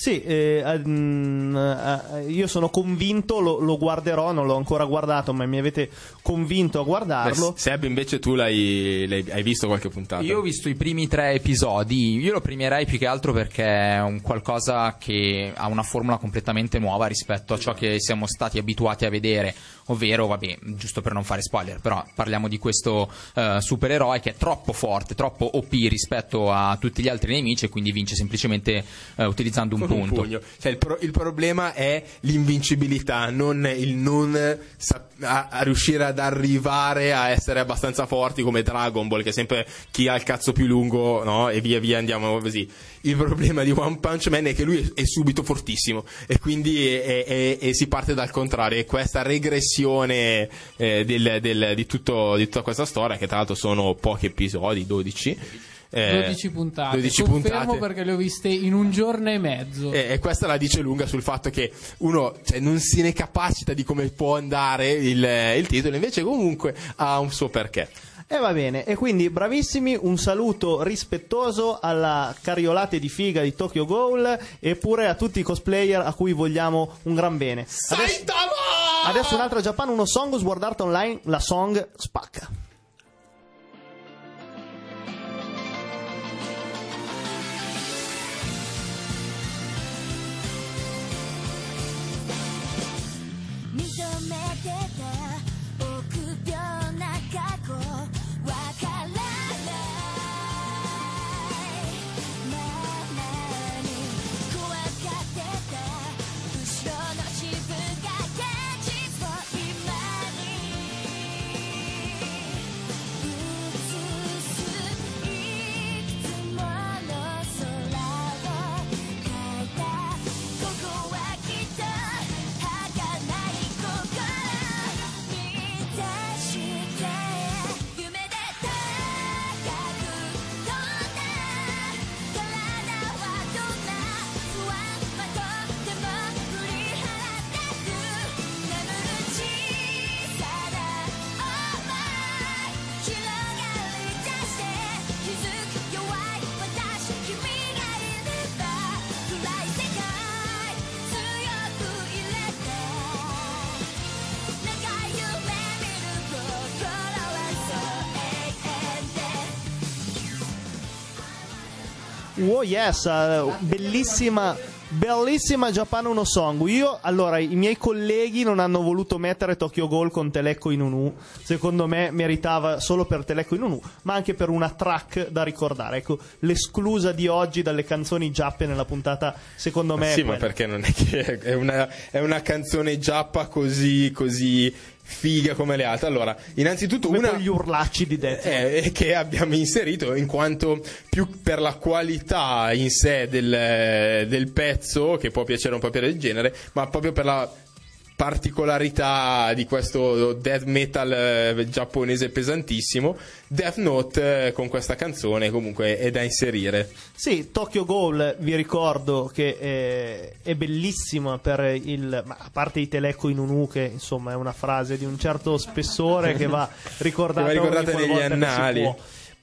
Sì, eh, eh, mm, eh, io sono convinto, lo, lo guarderò, non l'ho ancora guardato, ma mi avete convinto a guardarlo. Beh, Seb, invece, tu l'hai, l'hai- hai visto qualche puntata? Io ho visto i primi tre episodi, io lo premierei più che altro perché è un qualcosa che ha una formula completamente nuova rispetto a ciò che siamo stati abituati a vedere, ovvero, vabbè, giusto per non fare spoiler, però parliamo di questo eh, supereroe che è troppo forte, troppo OP rispetto a tutti gli altri nemici e quindi vince semplicemente eh, utilizzando un un pugno. Cioè, il, pro- il problema è l'invincibilità, non il non sa- a, a riuscire ad arrivare a essere abbastanza forti come Dragon Ball, che è sempre chi ha il cazzo più lungo, no? E via via andiamo così. Il problema di One Punch Man è che lui è, è subito fortissimo e quindi è- è- è- si parte dal contrario. E questa regressione eh, del- del- di, tutto- di tutta questa storia, che tra l'altro sono pochi episodi, 12. Eh, 12 puntate. 12 Confermo puntate. perché le ho viste in un giorno e mezzo. E, e questa la dice lunga sul fatto che uno cioè, non se ne capacita di come può andare il, il titolo, invece comunque ha un suo perché. E va bene, e quindi bravissimi, un saluto rispettoso alla cariolate di figa di Tokyo Ghoul e pure a tutti i cosplayer a cui vogliamo un gran bene. Adesso, adesso un'altra Japan, uno song Sword Art Online, la song spacca. Oh yes, eh, bellissima, bellissima Japan Uno Song. Io, allora, i miei colleghi non hanno voluto mettere Tokyo Ghoul con Teleco in Unu. Secondo me meritava solo per Teleco in Unu, ma anche per una track da ricordare. Ecco, l'esclusa di oggi dalle canzoni giappe nella puntata, secondo me. è sì, ma perché non è che è una, è una canzone giappa così, così figa come le altre. Allora, innanzitutto Come una gli urlacci di Death. eh, che abbiamo inserito in quanto più per la qualità in sé del, del pezzo, che può piacere un po' per il genere, ma proprio per la particolarità di questo death metal eh, giapponese pesantissimo, Death Note eh, con questa canzone comunque è da inserire. Sì, Tokyo Ghoul vi ricordo che eh, è bellissima per il. Ma a parte i teleco in unu, che insomma è una frase di un certo spessore che va ricordata, Che va ricordata negli annali.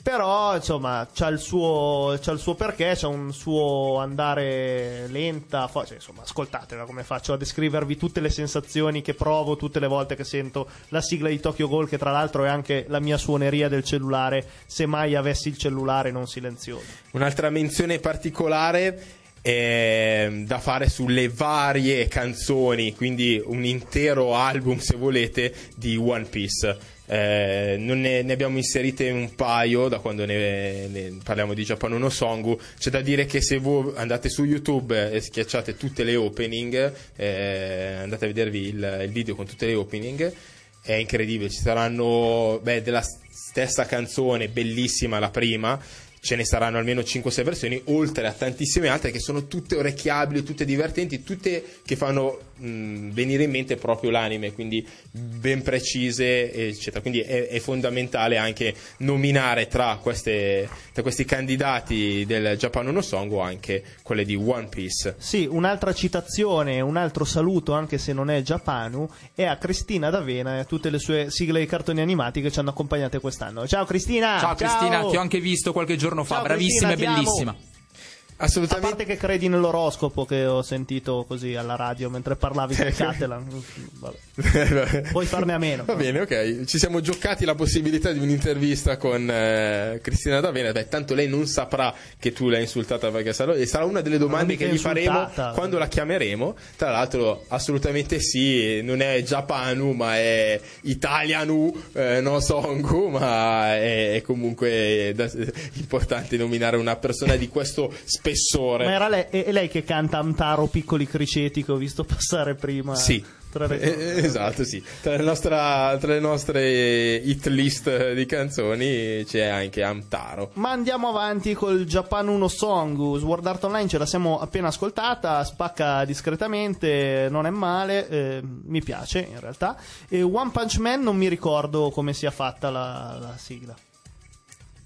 Però insomma c'ha il, suo, c'ha il suo perché, c'ha un suo andare lenta. fo- cioè, insomma, ascoltatela come faccio a descrivervi tutte le sensazioni che provo tutte le volte che sento la sigla di Tokyo Ghoul, che tra l'altro è anche la mia suoneria del cellulare, se mai avessi il cellulare non silenzioso. Un'altra menzione particolare è da fare sulle varie canzoni, quindi un intero album, se volete, di One Piece. Eh, ne, ne abbiamo inserite un paio da quando ne, ne parliamo di Japan Uno Songu. C'è da dire che se voi andate su YouTube e schiacciate tutte le opening, eh, andate a vedervi il, il video con tutte le opening, è incredibile. Ci saranno beh, della stessa canzone, bellissima la prima. Ce ne saranno almeno 5-6 versioni, oltre a tantissime altre che sono tutte orecchiabili, tutte divertenti, tutte che fanno mh, venire in mente proprio l'anime, quindi ben precise, eccetera. Quindi è, è fondamentale anche nominare tra, queste, tra questi candidati del Japan Uno Song o anche quelle di One Piece. Sì, un'altra citazione, un altro saluto, anche se non è Japanu, è a Cristina D'Avena e a tutte le sue sigle di cartoni animati che ci hanno accompagnate quest'anno. Ciao Cristina! Ciao Cristina, ti ho anche visto qualche giorno fa, Ciao, bravissima e ti amo. Bellissima. A Assolutamente. parte che credi nell'oroscopo che ho sentito così alla radio mentre parlavi con Catalan. Vabbè. Puoi farne a meno. Va bene, ok. Ci siamo giocati la possibilità di un'intervista con eh, Cristina D'Avena. Beh, tanto lei non saprà che tu l'hai insultata perché sarà, e sarà una delle domande che gli faremo quando la chiameremo. Tra l'altro, assolutamente sì, non è Japanu, ma è Italianu, eh, no Songu, ma è, è comunque da- importante nominare una persona di questo spessore. Ma era lei, è è lei che canta Amtaro Piccoli Criceti che ho visto passare prima. Sì. Tra le- Eh, esatto, sì. Tra le, nostra- tra le nostre hit list di canzoni c'è anche Amtaro. Ma andiamo avanti col Japan Uno Song. Sword Art Online ce la siamo appena ascoltata, spacca discretamente, non è male, eh, mi piace in realtà. E One Punch Man non mi ricordo come sia fatta la, la sigla.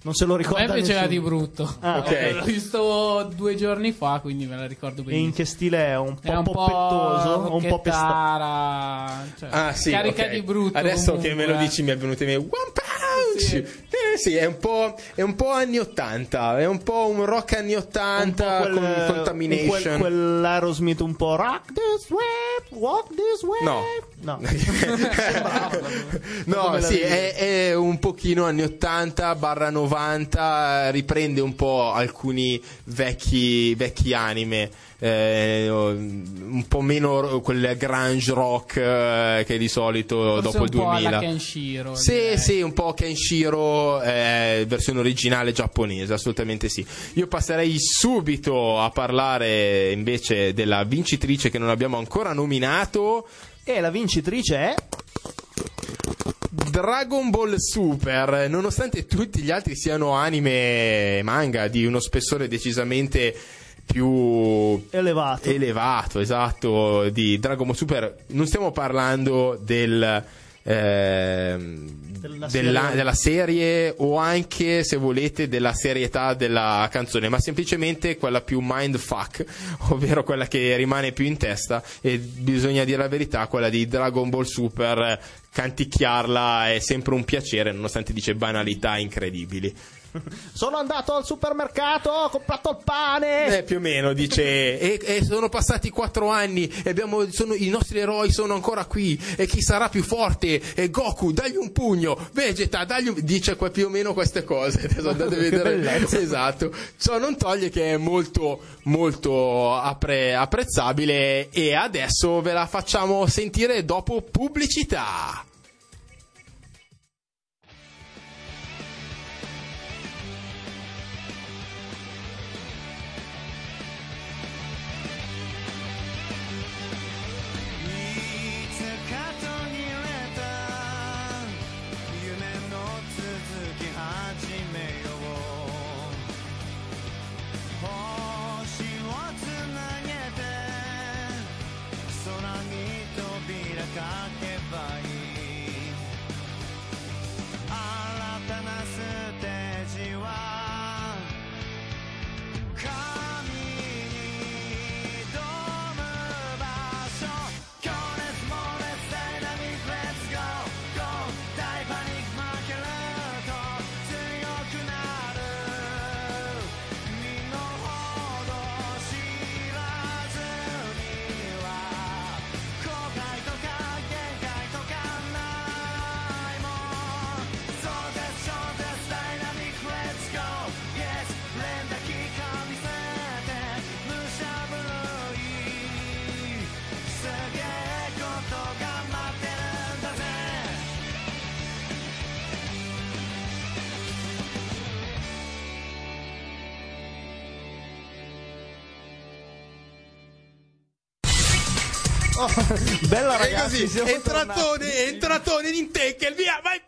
Non se lo A me ricorda piaceva nessuno. di brutto. Ah, ok. Eh, L'ho visto due giorni fa, quindi me la ricordo E in benissimo. che stile è? Un po' È un po' poppettoso? un po' pestato? rocchettara, cioè, Ah, sì, carica ok. di brutto. Adesso comunque, che me lo dici mi è venuto in mente One. Sì. Eh, sì, è un, po', è un po' anni 80, è un po' un rock anni Un po' 80 quel- con Contamination. Quel, quell'Aerosmith un po' rock this way, walk this way. No. No. no, sì, è, è un pochino anni 80 barra 90, eh, riprende un po' alcuni vecchi, vecchi anime, eh, un po' meno quel grunge rock eh, che di solito Forse dopo il un po' 2000. Kenshiro. Sì, direi. sì, un po' Kenshiro, eh, versione originale giapponese, assolutamente sì. Io passerei subito a parlare invece della vincitrice che non abbiamo ancora nominato. E la vincitrice è. Dragon Ball Super, nonostante tutti gli altri siano anime e manga di uno spessore decisamente più Elevato. elevato, esatto, di Dragon Ball Super, non stiamo parlando del, ehm, Della della, serie. della serie o anche, se volete, della serietà della canzone, ma semplicemente quella più mindfuck, ovvero quella che rimane più in testa e bisogna dire la verità, quella di Dragon Ball Super, canticchiarla è sempre un piacere, nonostante dice banalità incredibili. Sono andato al supermercato, ho comprato il pane. Eh, più o meno dice. E, e sono passati quattro anni e abbiamo, sono- i nostri eroi sono ancora qui. E chi sarà più forte? E Goku dagli un pugno. Vegeta dagli un dice più o meno queste cose. Adesso andate a vedere. esatto. Ciò non toglie che è molto molto appre- apprezzabile. E adesso ve la facciamo sentire dopo pubblicità sun heaven. Bella e ragazzi, così siamo entratone tornati. entratone in tackle via vai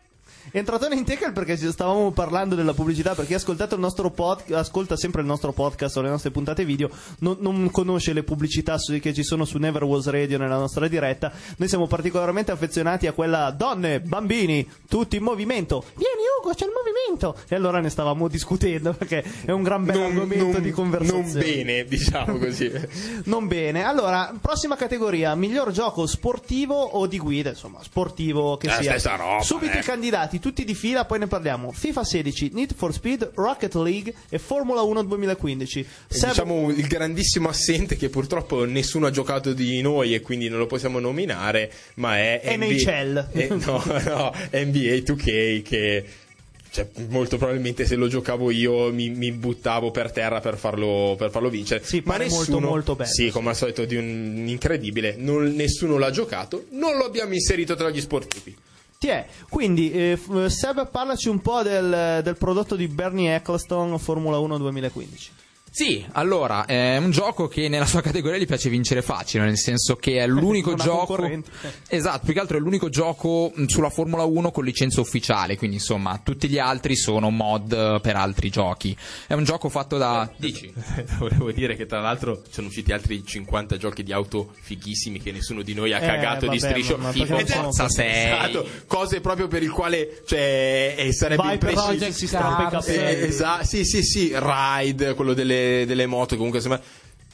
Entratone in tackle perché stavamo parlando della pubblicità. Per chi ha ascoltato il nostro podcast, ascolta sempre il nostro podcast o le nostre puntate video, non, non conosce le pubblicità su- che ci sono su Never Was Radio nella nostra diretta. Noi siamo particolarmente affezionati a quella donne, bambini, tutti in movimento. Vieni Ugo, c'è il movimento! E allora ne stavamo discutendo perché è un gran bel argomento di conversazione. non bene diciamo così Non bene. Allora, prossima categoria: miglior gioco sportivo o di guida, insomma, sportivo che La sia. roba, Subito eh. i candidati, tutti di fila, poi ne parliamo. FIFA 16, Need for Speed, Rocket League e Formula 1 2015. E Seb- diciamo il grandissimo assente che purtroppo nessuno ha giocato di noi e quindi non lo possiamo nominare, ma è NHL. eh, no, no, NBA 2K che cioè, molto probabilmente se lo giocavo io mi, mi buttavo per terra per farlo, per farlo vincere. Sì, ma pare molto, nessuno, molto bello, Sì, sì. come al solito di un incredibile. Non- nessuno l'ha giocato, non lo abbiamo inserito tra gli sportivi. Ti è. Quindi, eh, f- Seb, parlaci un po' del, del prodotto di Bernie Eccleston Formula 1 2015. Sì, allora, è un gioco che nella sua categoria gli piace vincere facile, nel senso che è l'unico gioco... Esatto, più che altro è l'unico gioco sulla Formula 1 con licenza ufficiale, quindi insomma tutti gli altri sono mod eh, per altri giochi. È un gioco fatto da... Dici? Volevo dire che tra l'altro sono usciti altri 50 giochi di auto fighissimi che nessuno di noi ha Eh, cagato di vabbè, striscio. ma- ma Tipo Forza sei. 6. Cose proprio per il quale cioè, eh, sarebbe Vai per impreciso- Roger, si strappa i Cars, capelli. Eh, esatto, sì, sì, sì, Ride, quello delle, delle moto, comunque insomma.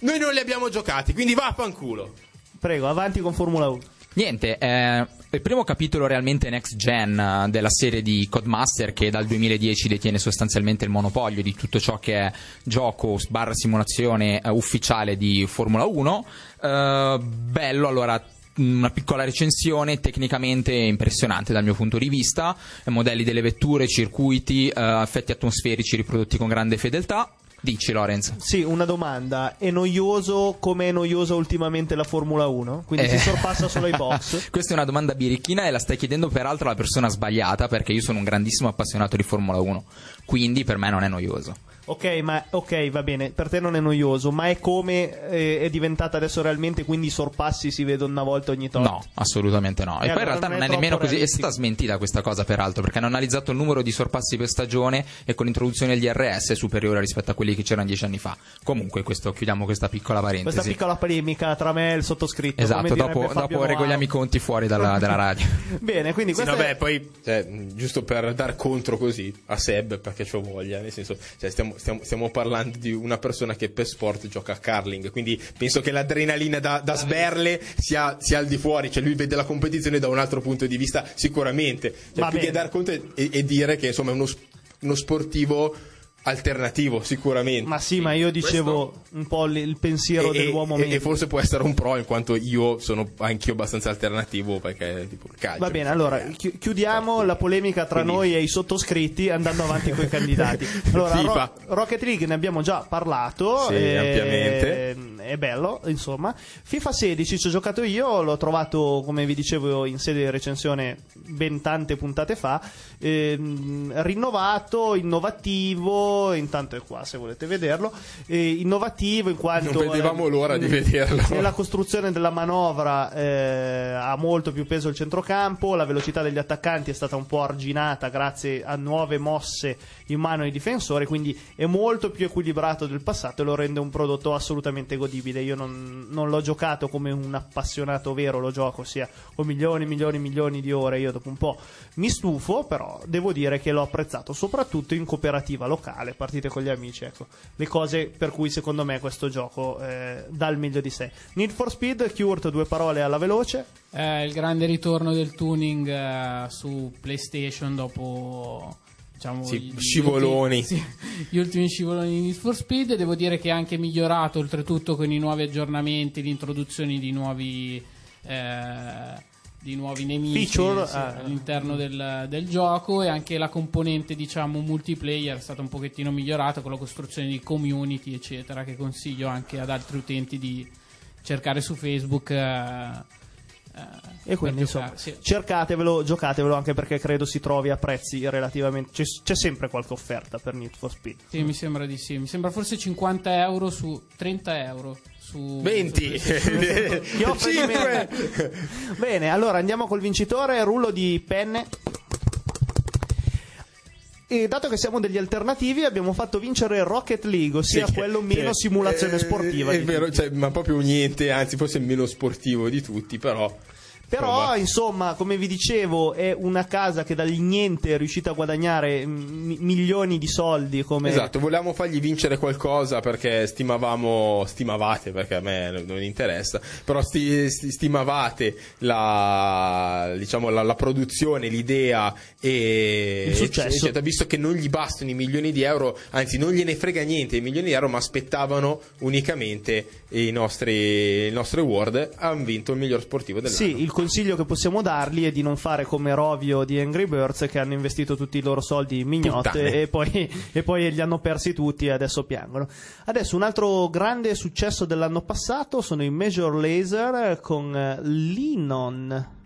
Noi non li abbiamo giocati, quindi vaffanculo. Prego, avanti con Formula 1. Niente, è il primo capitolo realmente next gen eh, della serie di Codemaster che dal 2010 detiene sostanzialmente il monopolio di tutto ciò che è gioco barra simulazione eh, ufficiale di Formula 1. Eh, bello, allora una piccola recensione tecnicamente impressionante dal mio punto di vista, eh, modelli delle vetture, circuiti, eh, effetti atmosferici riprodotti con grande fedeltà. Dici Lorenz. Sì, una domanda. È noioso come è noiosa ultimamente la Formula 1? Quindi Eh. si sorpassa solo ai box? Questa è una domanda birichina e la stai chiedendo peraltro alla persona sbagliata perché io sono un grandissimo appassionato di Formula 1, quindi per me non è noioso. Ok, ma ok, va bene, per te non è noioso, ma è come eh, è diventata adesso realmente, quindi i sorpassi si vedono una volta ogni tot? No, assolutamente no. E, E poi in realtà non non è è nemmeno troppo così. È realistico. stata smentita questa cosa, peraltro, perché hanno analizzato il numero di sorpassi per stagione e con l'introduzione del DRS è superiore rispetto a quelli che c'erano dieci anni fa. Comunque, questo, chiudiamo questa piccola parentesi. Questa piccola polemica tra me e il sottoscritto. Esatto, dopo, dopo regoliamo i conti fuori dalla, dalla radio. Bene, quindi Sì, questo vabbè, è... poi, cioè, giusto per dar contro così a Seb, perché c'ho voglia, nel senso, cioè, stiamo, stiamo- stiamo parlando di una persona che per sport gioca a curling, quindi penso che l'adrenalina da, da sberle sia, sia al di fuori, cioè lui vede la competizione da un altro punto di vista, sicuramente. Cioè, più bene. che dar conto e, dire che insomma è uno, uno sportivo alternativo sicuramente. Ma sì, ma io dicevo Questo- un po' il pensiero e, dell'uomo e- e forse può essere un pro in quanto io sono anch'io abbastanza alternativo perché tipo il calcio Va bene, allora chi- chiudiamo la polemica tra Quindi- noi e i sottoscritti andando avanti con i candidati. Allora. Ro- Rocket League ne abbiamo già parlato, Sì, eh, ampiamente. È bello, insomma. FIFA 16 ci ho giocato io, l'ho trovato, come vi dicevo in sede di recensione ben tante puntate fa, ehm, rinnovato, innovativo, intanto è qua se volete vederlo, eh, innovativo in quanto... Non vedevamo eh, l'ora di vederlo. Nella costruzione della manovra eh, ha molto più peso il centrocampo, la velocità degli attaccanti è stata un po' arginata grazie a nuove mosse in mano ai difensori, quindi è molto più equilibrato del passato e lo rende un prodotto assolutamente godibile. Io non, non l'ho giocato come un appassionato vero, lo gioco sia con milioni, milioni, milioni di ore. Io dopo un po' mi stufo, però devo dire che l'ho apprezzato, soprattutto in cooperativa locale, partite con gli amici, ecco, le cose per cui secondo me questo gioco eh, dà il meglio di sé. Need for Speed, Kurt, due parole alla veloce. Eh, il grande ritorno del tuning eh, su PlayStation dopo diciamo, Sì, gli- gli scivoloni. ultimi- sì, gli ultimi scivoloni di Need for Speed. Devo dire che è anche migliorato oltretutto con i nuovi aggiornamenti, l'introduzione di nuovi. eh, di nuovi nemici Feature, sì, ah. all'interno del, del gioco e anche la componente diciamo multiplayer è stata un pochettino migliorata con la costruzione di community eccetera che consiglio anche ad altri utenti di cercare su Facebook eh, eh, E quindi insomma, sì. cercatevelo, giocatevelo anche perché credo si trovi a prezzi relativamente. C'è, c'è sempre qualche offerta per Need for Speed. Sì, mi sembra di sì. Mi sembra forse 50 euro su 30 euro su 20 su offre di meno? Bene, allora andiamo col vincitore, rullo di penne. E dato che siamo degli alternativi, abbiamo fatto vincere Rocket League, ossia Sì, quello meno che- simulazione eh, sportiva. È di vero, cioè, ma proprio niente, anzi, forse il meno sportivo di tutti, però. Però, insomma, come vi dicevo, è una casa che dal niente è riuscita a guadagnare mm, milioni di soldi. Come... Esatto, volevamo fargli vincere qualcosa perché stimavamo, stimavate perché a me non- non interessa, però sti- sti- stimavate la, diciamo, la, la produzione, l'idea e Il successo. eccetera, visto che non gli bastano i milioni di euro, anzi non gliene frega niente i milioni di euro, ma aspettavano unicamente i nostri, il nostro award, hanno vinto il miglior sportivo dell'anno. Sì, il consiglio che possiamo dargli è di non fare come Rovio di Angry Birds che hanno investito tutti i loro soldi in mignotte e poi, e poi li hanno persi tutti e adesso piangono. Adesso un altro grande successo dell'anno passato sono i Major Laser con eh, Linon.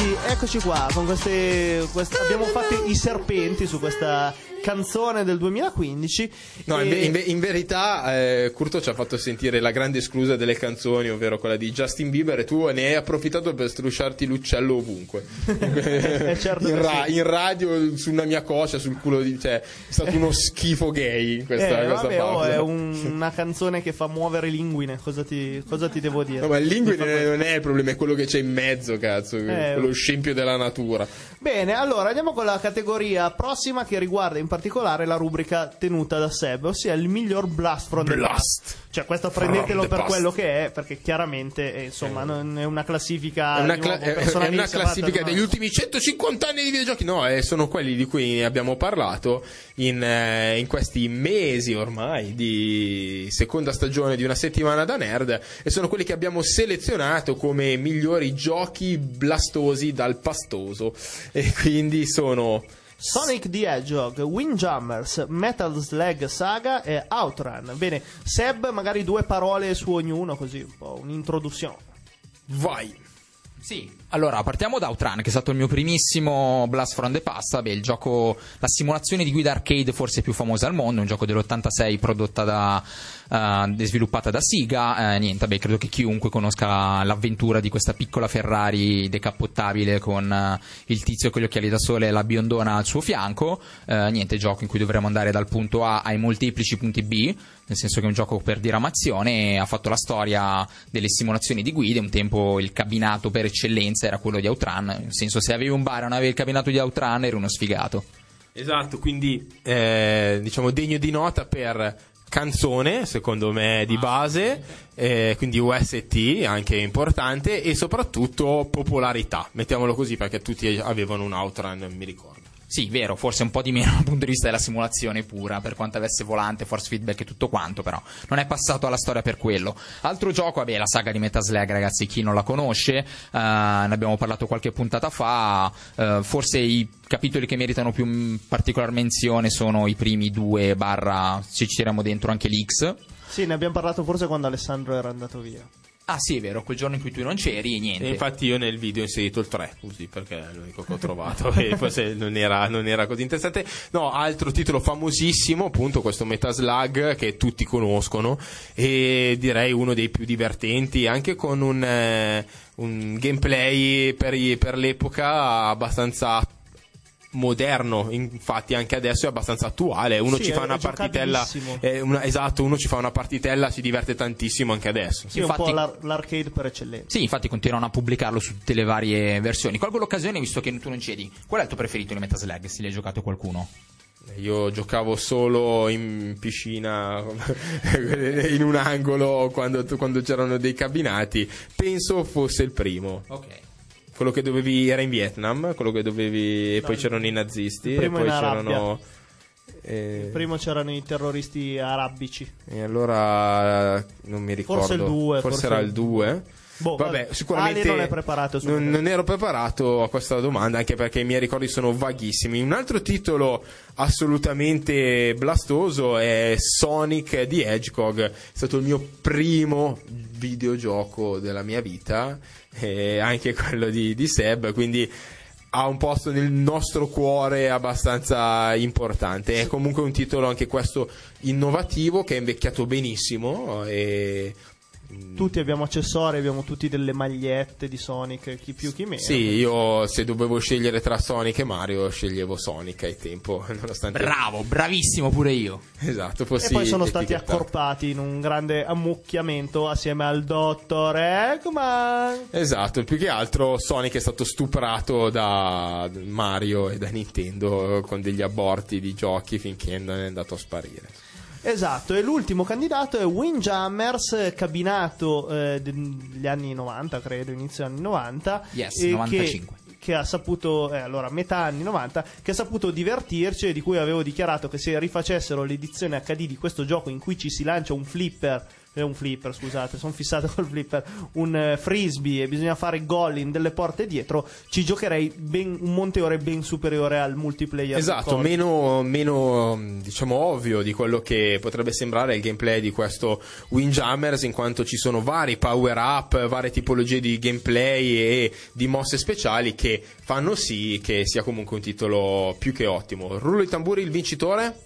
Ragazzi, eccoci qua con queste, queste- abbiamo fatto i serpenti su questa canzone del 2015 No, in, in in verità eh, Curto ci ha fatto sentire la grande esclusa delle canzoni, ovvero quella di Justin Bieber, e tu ne hai approfittato per strusciarti l'uccello ovunque. certo in, ra- in radio, su una mia coscia, sul culo di... Cioè, è stato uno schifo gay questa, Eh, questa vabbè, oh, è un- una canzone che fa muovere linguine, cosa ti, cosa ti devo dire? No, ma il linguine fa non è il problema, è quello che c'è in mezzo, cazzo. Eh, quello scempio della natura. Bene, allora andiamo con la categoria prossima che riguarda in particolare la rubrica tenuta da Seb, ossia il miglior blast from the Blast. past. Cioè, questo prendetelo the per past. quello che è, perché chiaramente eh, insomma non è una classifica È una, cla- nuovo, è- una classifica degli ultimi 150 anni di videogiochi. No, eh, sono quelli di cui abbiamo parlato in, eh, in questi mesi ormai di seconda stagione di una settimana da nerd. E sono quelli che abbiamo selezionato come migliori giochi blastosi dal pastoso. E quindi sono. Sonic the Hedgehog, Windjammers, Metal Slug Saga e Outrun. Bene, Seb, magari due parole su ognuno, così un po' un'introduzione. Vai! Sì, allora partiamo da Outrun, che è stato il mio primissimo Blast from the Past. Vabbè, il gioco, la simulazione di guida arcade forse più famosa al mondo, un gioco dell'86 prodotta da, e sviluppata da Siga. Eh, niente, vabbè, credo che chiunque conosca l'avventura di questa piccola Ferrari decappottabile con eh, il tizio con gli occhiali da sole e la biondona al suo fianco. Eh, niente, gioco in cui dovremo andare dal punto A ai molteplici punti B, nel senso che è un gioco per diramazione. Ha fatto la storia delle simulazioni di guida. Un tempo il cabinato per eccellenza era quello di Outrun. Nel senso, se avevi un bar e non avevi il cabinato di Outrun, eri uno sfigato. Esatto, quindi eh, diciamo degno di nota per canzone, secondo me di base, eh, quindi UST anche importante e soprattutto popolarità, mettiamolo così perché tutti avevano un outrun, mi ricordo. Sì, vero, forse un po' di meno dal punto di vista della simulazione pura, per quanto avesse volante, force feedback e tutto quanto, però non è passato alla storia per quello. Altro gioco, vabbè, la saga di Metaslag, ragazzi, chi non la conosce, eh, ne abbiamo parlato qualche puntata fa, eh, forse i capitoli che meritano più mm, particolar menzione sono i primi due barra, ci tiriamo dentro anche l'X. Sì, ne abbiamo parlato forse quando Alessandro era andato via. Ah sì, è vero, quel giorno in cui tu non c'eri niente. E infatti io nel video ho inserito il 3, così perché è l'unico che ho trovato e forse non era, non era così interessante. No, altro titolo famosissimo, appunto questo Metaslug che tutti conoscono e direi uno dei più divertenti, anche con un, eh, un gameplay per, per l'epoca abbastanza moderno, infatti anche adesso è abbastanza attuale, uno Sì, ci fa una partitella, eh, una- esatto, uno ci fa una partitella, si diverte tantissimo anche adesso. Sì, un Infatti- po' l'ar- l'arcade per eccellenza. Sì, infatti continuano a pubblicarlo su tutte le varie versioni. Colgo l'occasione, visto che tu non c'eri. Qual è il tuo preferito di Metaslag? Se l'hai giocato qualcuno? Io giocavo solo in piscina, in un angolo quando, quando c'erano dei cabinati. Penso fosse il primo. Ok. Quello che dovevi era in Vietnam, quello che dovevi e poi c'erano i nazisti e primo poi c'erano eh, Prima c'erano i terroristi arabici. e allora non mi ricordo. Forse il due, forse, forse era il 2. Boh, Vabbè, sicuramente non preparato non, non ero preparato a questa domanda anche perché i miei ricordi sono vaghissimi. Un altro titolo assolutamente blastoso è Sonic the Hedgehog. È stato il mio primo videogioco della mia vita e anche quello di, di Seb, quindi ha un posto nel nostro cuore abbastanza importante. È comunque un titolo anche questo innovativo che è invecchiato benissimo e Tutti abbiamo accessori, abbiamo tutti delle magliette di Sonic, chi più chi meno. Sì, io se dovevo scegliere tra Sonic e Mario sceglievo Sonic ai tempo, nonostante Bravo, bravissimo pure io. Esatto, E fossi poi sono stati accorpati in un grande ammucchiamento assieme al dottor Eggman. Esatto, più che altro Sonic è stato stuprato da Mario e da Nintendo con degli aborti di giochi finché non è andato a sparire. Esatto, e l'ultimo candidato è Windjammers, cabinato eh, degli anni 90, credo, inizio anni 90. Yes, e 95. Che, che ha saputo, eh, allora, metà anni 90, che ha saputo divertirci e di cui avevo dichiarato che se rifacessero l'edizione HD di questo gioco in cui ci si lancia un flipper è un flipper, scusate, sono fissato col flipper, un eh, frisbee e bisogna fare gol in delle porte dietro, ci giocherei ben- un monte ore ben superiore al multiplayer. Esatto, meno, meno, diciamo ovvio di quello che potrebbe sembrare il gameplay di questo Windjammers, in quanto ci sono vari power up, varie tipologie di gameplay e di mosse speciali che fanno sì che sia comunque un titolo più che ottimo. Rullo i tamburi, il vincitore?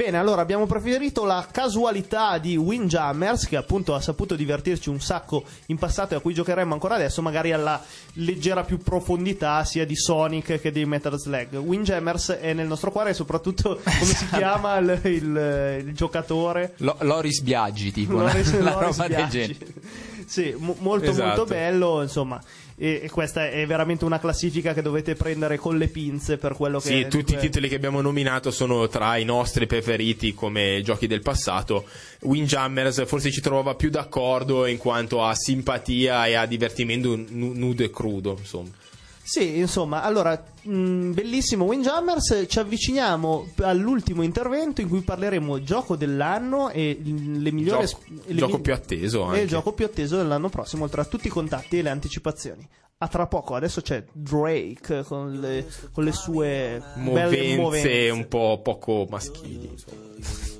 Bene, allora abbiamo preferito la casualità di Windjammers, che appunto ha saputo divertirci un sacco in passato e a cui giocheremo ancora adesso, magari alla leggera più profondità sia di Sonic che di Metal Slug. Windjammers è nel nostro cuore e soprattutto come si chiama il, il- il giocatore? Lo- Loris Biaggi, tipo, Loris- una Loris roba del Biaggi. genere. Sì, mo- molto Esatto. molto bello, insomma. E, e questa è veramente una classifica che dovete prendere con le pinze per quello che Sì, tutti i cui- titoli che abbiamo nominato sono tra i nostri preferiti come giochi del passato. Windjammers forse ci trovava più d'accordo in quanto a simpatia e a divertimento nu- nudo e crudo, insomma. Sì, insomma, allora, mh, bellissimo Windjammers, ci avviciniamo all'ultimo intervento in cui parleremo gioco dell'anno e le migliori... Gioco- le gioco mi- più atteso E anche. il gioco più atteso dell'anno prossimo, oltre a tutti i contatti e le anticipazioni. A tra poco, adesso c'è Drake con le, con le sue belle Movenze, movenze. un po' poco maschili. insomma.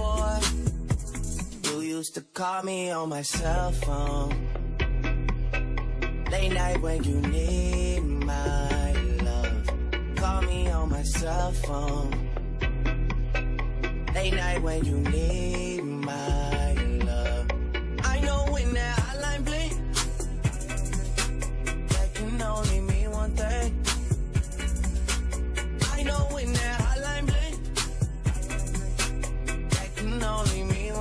before. You used to call me on my cell phone. Late night when you need my love. Call me on my cell phone. Late night when you need my love. I know when that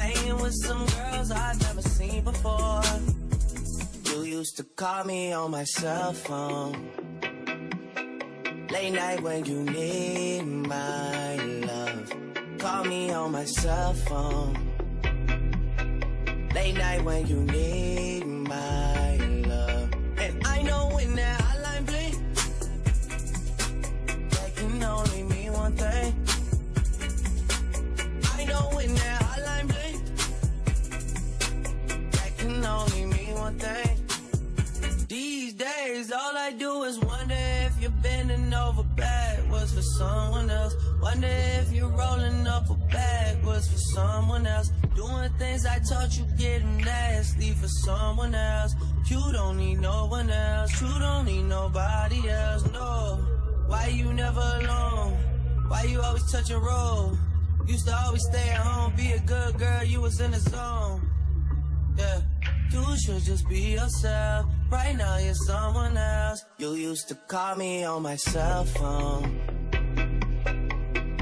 Hanging with some girls I've never seen before. You used to call me on my cell phone. Late night when you need my love. Call me on my cell phone. Late night when you need my love. And I know when that someone else. Wonder if you're rolling up a backwards for someone else. Doing things I taught you getting nasty for someone else. You don't need no one else. You don't need nobody else. No. Why you never alone? Why you always touch and roll? Used to always stay at home, be a good girl. You was in the zone. Yeah. You should just be yourself. Right now you're someone else. You used to call me on my cell phone.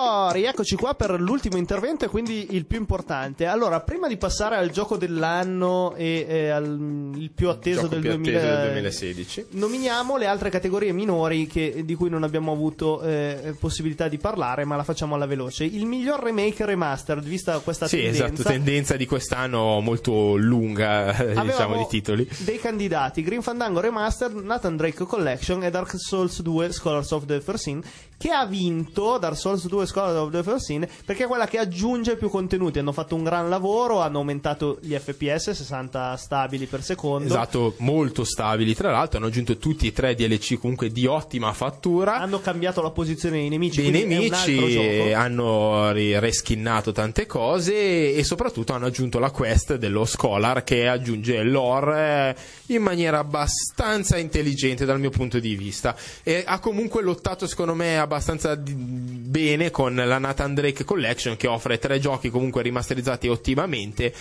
Oh, rieccoci qua per l'ultimo intervento e quindi il più importante. Allora, prima di passare al gioco dell'anno e eh, al il più atteso Gioco del, più 2000 atteso del 2016. Nominiamo le altre categorie minori che- di cui non abbiamo avuto eh, possibilità di parlare, ma la facciamo alla veloce. Il miglior remake remastered, vista questa Sì, tendenza. esatto, tendenza di quest'anno molto lunga, diciamo, di titoli. dei candidati Green Fandango Remastered, Nathan Drake Collection e Dark Souls 2 Scholars of the First Sin che ha vinto Dark Souls 2 Scholars of the First Sin perché è quella che aggiunge più contenuti hanno fatto un gran lavoro hanno aumentato gli FPS 60 stabili per secondo Esatto, molto stabili. Tra l'altro, hanno aggiunto tutti e tre DLC comunque di ottima fattura. hanno cambiato la posizione dei nemici dei altro nemici hanno reskinnato tante cose e soprattutto hanno aggiunto la quest dello Scholar che aggiunge lore in maniera abbastanza intelligente dal mio punto di vista e ha comunque lottato secondo me abbastanza bene con la Nathan Drake Collection che offre tre giochi comunque rimasterizzati ottimamente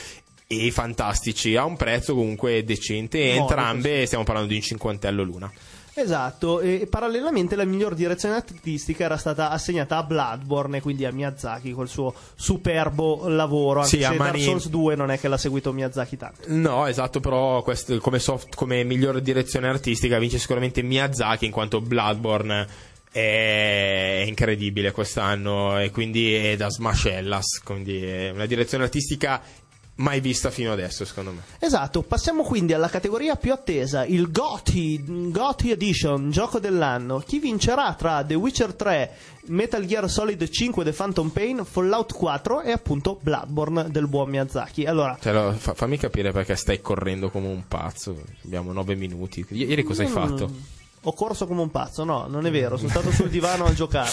e fantastici a un prezzo comunque decente e entrambe stiamo parlando di un cinquantello l'una Esatto, e parallelamente la miglior direzione artistica era stata assegnata a Bloodborne, quindi a Miyazaki col suo superbo lavoro. Anche Sì, se Dark Souls 2 non è che l'ha seguito Miyazaki tanto. No, esatto, però questo- come, soft- come miglior direzione artistica vince sicuramente Miyazaki in quanto Bloodborne è incredibile quest'anno e quindi è da smascellas, quindi è una direzione artistica mai vista fino adesso secondo me. Esatto, passiamo quindi alla categoria più attesa, il GOTY, GOTY Edition, gioco dell'anno. Chi vincerà tra The Witcher 3, Metal Gear Solid 5 The Phantom Pain, Fallout 4 e appunto Bloodborne del buon Miyazaki. Allora, lo- fa- fammi capire perché stai correndo come un pazzo, abbiamo nove minuti. I- ieri cosa hai Mm. fatto? Ho corso come un pazzo, no, non è vero, sono stato sul divano a giocare.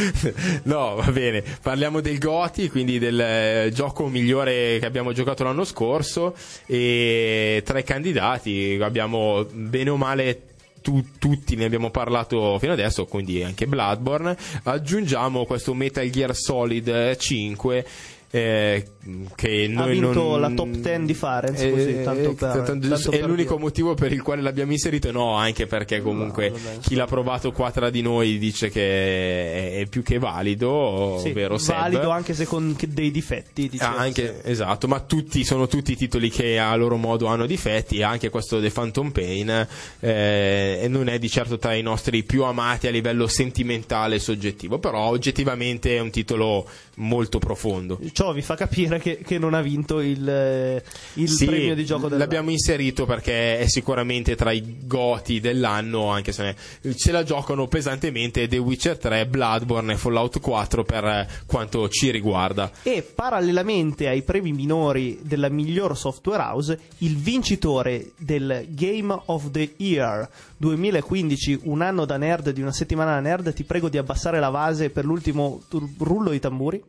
no, va bene. Parliamo del Goti, quindi del eh, gioco migliore che abbiamo giocato l'anno scorso. E tra i candidati abbiamo bene o male. tu- tutti ne abbiamo parlato fino adesso, quindi anche Bloodborne. Aggiungiamo questo Metal Gear Solid 5. Eh, che Ha vinto non- la top 10 di Farenz, così, tanto per- tanto- tanto è per l'unico dire. motivo per il quale l'abbiamo inserito no anche perché comunque No, chi l'ha provato qua tra di noi dice che è, più che valido Sì, ovvero Seb. valido anche se con dei difetti. diciamo. Ah, anche, esatto, ma tutti sono tutti titoli che a loro modo hanno difetti, anche questo The Phantom Pain eh, non è di certo tra i nostri più amati a livello sentimentale e soggettivo, però oggettivamente è un titolo molto profondo. Ciò vi fa capire che, che non ha vinto il, eh, il Sì, premio di gioco dell'anno. l'abbiamo inserito perché è sicuramente tra i goti dell'anno, anche se ce la giocano pesantemente The Witcher 3, Bloodborne e Fallout 4 per eh, quanto ci riguarda. E parallelamente ai premi minori della miglior software house, il vincitore del Game of the Year 2015, un anno da nerd di una settimana da nerd, ti prego di abbassare la base per l'ultimo rullo di tamburi.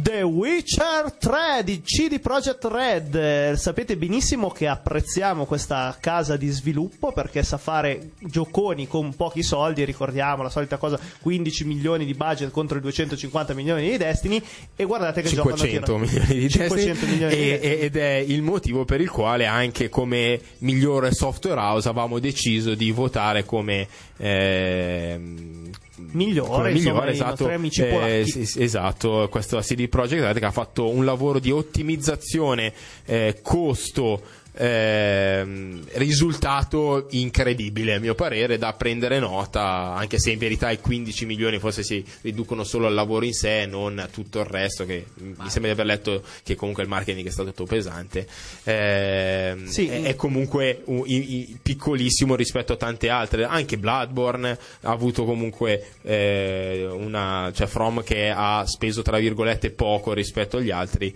The Witcher 3 di CD Projekt Red. Eh, sapete benissimo che apprezziamo questa casa di sviluppo perché sa fare gioconi con pochi soldi. Ricordiamo la solita cosa: 15 milioni di budget contro i 250 milioni di Destiny. E guardate che 500 giocano a tirare- milioni di 500 Destiny, milioni di e- ed è il motivo per il quale anche come migliore software house avevamo deciso di votare come ehm, Migliore, insomma, migliore i esatto, amici eh, sì, esatto questo CD Projekt Red che ha fatto un lavoro di ottimizzazione eh, costo ehm, risultato incredibile a mio parere da prendere nota anche se in verità i 15 milioni forse si riducono solo al lavoro in sé non a tutto il resto che mi sembra di aver letto che comunque il marketing è stato tutto pesante Ehm, Sì. è, è comunque un- i- i- piccolissimo rispetto a tante altre anche Bloodborne ha avuto comunque eh, una cioè From che ha speso tra virgolette poco rispetto agli altri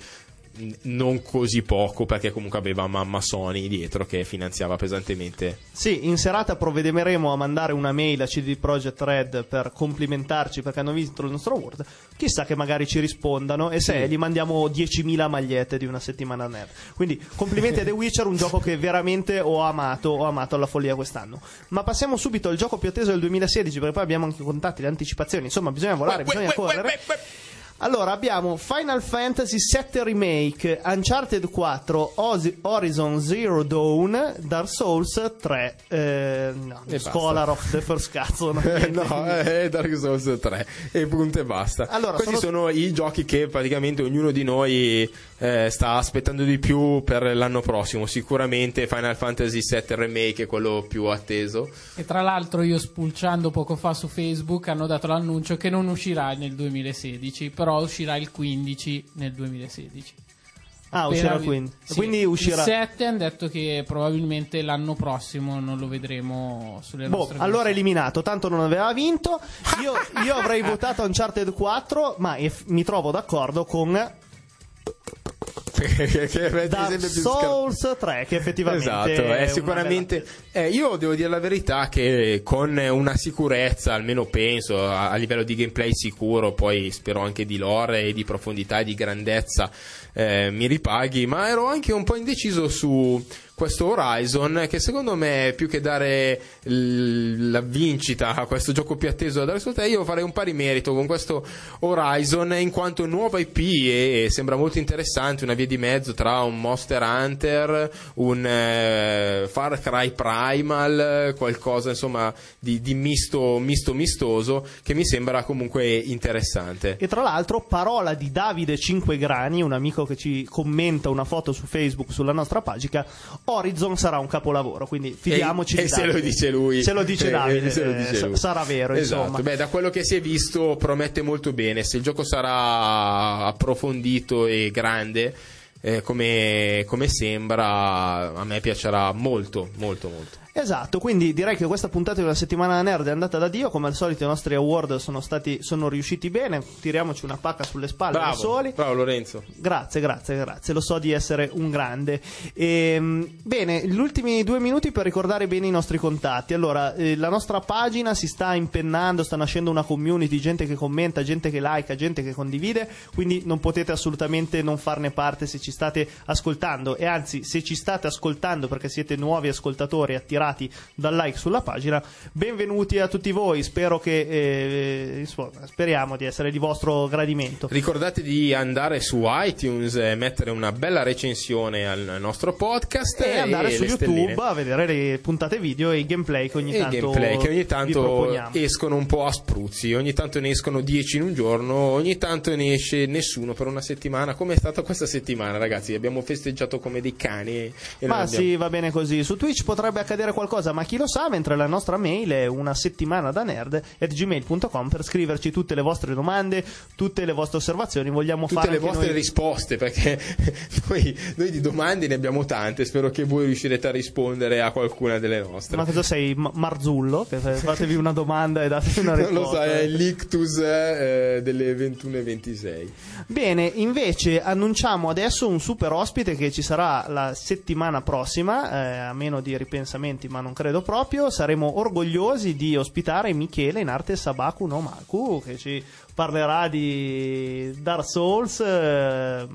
non così poco perché comunque aveva mamma Sony dietro che finanziava pesantemente Sì, in serata provvederemo a mandare una mail a CD Projekt Red per complimentarci perché hanno vinto il nostro award. Chissà che magari ci rispondano e se gli mandiamo 10.000 magliette di una settimana nerd. Quindi complimenti a The Witcher, un gioco che veramente ho amato, ho amato alla follia quest'anno. Ma passiamo subito al gioco più atteso del 2016 perché poi abbiamo anche contatti, le anticipazioni, insomma bisogna volare, bisogna correre. Allora abbiamo Final Fantasy VII Remake, Uncharted 4, Osi- Horizon Zero Dawn, Dark Souls 3, eh, no, E Scholar basta. of the First Cazzo. Eh, no, di- è Dark Souls 3 e punto e basta. Allora, Questi sono- sono... i giochi che praticamente ognuno di noi eh, sta aspettando di più per l'anno prossimo. Sicuramente Final Fantasy VII Remake è quello più atteso. E tra l'altro io spulciando poco fa su Facebook hanno dato l'annuncio che non uscirà nel 2016, però uscirà il 15 nel 2016. Ah, uscirà vi- quindi. sì. Quindi uscirà. Il 7 hanno detto che probabilmente l'anno prossimo non lo vedremo sulle Boh, nostre allora è console. eliminato, tanto non aveva vinto. Io, io avrei votato Uncharted 4, ma mi trovo d'accordo con che scar- Souls 3, che effettivamente Esatto, è è una sicuramente. eh, io devo dire la verità che con una sicurezza, almeno penso, a, a livello di gameplay sicuro, poi spero anche di lore e di profondità e di grandezza, eh, mi ripaghi, ma ero anche un po' indeciso su questo Horizon che secondo me più che dare l- la vincita a questo gioco più atteso da Dark Souls 3, io farei un pari merito con questo Horizon in quanto nuova IP e sembra molto interessante una via di mezzo tra un Monster Hunter un eh, Far Cry Primal qualcosa insomma di, di misto, misto mistoso che mi sembra comunque interessante. E tra l'altro, parola di Davide Cinquegrani, un amico che ci commenta una foto su Facebook sulla nostra pagina, Horizon sarà un capolavoro, quindi fidiamoci e, di e se lo dice lui Se lo dice Eh, Davide, se lo eh, dice lui. sarà vero, esatto. insomma. Beh, da quello che si è visto promette molto bene se il gioco sarà approfondito e grande eh, come, come sembra a me piacerà molto molto molto Esatto, quindi direi che questa puntata una settimana nerd è andata da Dio, come al solito i nostri award sono, stati, sono riusciti bene, tiriamoci una pacca sulle spalle da bravo soli. bravo Lorenzo Grazie, grazie, grazie. Lo so di essere un grande. Ehm, bene, gli ultimi due minuti per ricordare bene i nostri contatti. Allora, eh, la nostra pagina si sta impennando, sta nascendo una community, gente che commenta, gente che like, gente che condivide. Quindi non potete assolutamente non farne parte se ci state ascoltando. E anzi, se ci state ascoltando perché siete nuovi ascoltatori attirati dal like sulla pagina, benvenuti a tutti voi. Spero che, eh, insomma, speriamo di essere di vostro gradimento. Ricordate di andare su iTunes e mettere una bella recensione al nostro podcast e andare su YouTube stelline. a vedere le puntate video e i gameplay che ogni e tanto gameplay che ogni tanto escono un po' a spruzzi, ogni tanto ne escono 10 in un giorno, ogni tanto ne esce nessuno per una settimana. Come è stata questa settimana, ragazzi? Abbiamo festeggiato come dei cani. E Ma sì, va bene così. Su Twitch potrebbe accadere qualcosa, ma chi lo sa, mentre la nostra mail è una settimana da nerd at gmail.com per scriverci tutte le vostre domande, tutte le vostre osservazioni. Vogliamo Tutte fare le vostre noi... risposte, perché noi, noi di domande ne abbiamo tante. Spero che voi riuscirete a rispondere a qualcuna delle nostre. Ma cosa sei, Ma- Marzullo? Che fatevi una domanda e datevi una non risposta. lo so, è l'ictus eh, delle 21.26. Bene, invece annunciamo adesso un super ospite che ci sarà la settimana prossima, eh, a meno di ripensamenti, ma non credo proprio. Saremo orgogliosi di ospitare Michele in arte Sabaku no Maku che ci parlerà di Dark Souls. eh,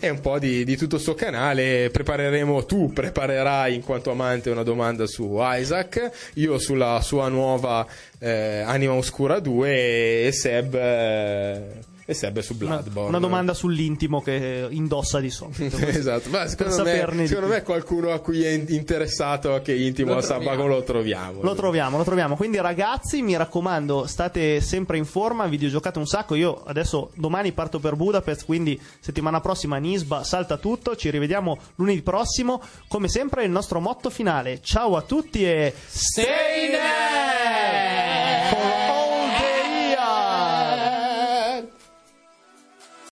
E un po' di, di tutto sto canale. Prepareremo, tu preparerai in quanto amante una domanda su Isaac, io sulla sua nuova eh, Anima Oscura 2 e Seb, eh, e Seb su una, Bloodborne. una domanda sull'intima che indossa di solito. esatto, ma secondo, me, secondo me qualcuno a cui è in- interessato che intimo Lo a Sabaco troviamo. lo troviamo. Lo troviamo, lo troviamo. Quindi, ragazzi, mi raccomando, state sempre in forma, videogiocate un sacco. Io adesso domani parto per Budapest, quindi settimana prossima Nisba salta tutto. Ci rivediamo lunedì prossimo. Come sempre, il nostro motto finale. Ciao a tutti e Stay there!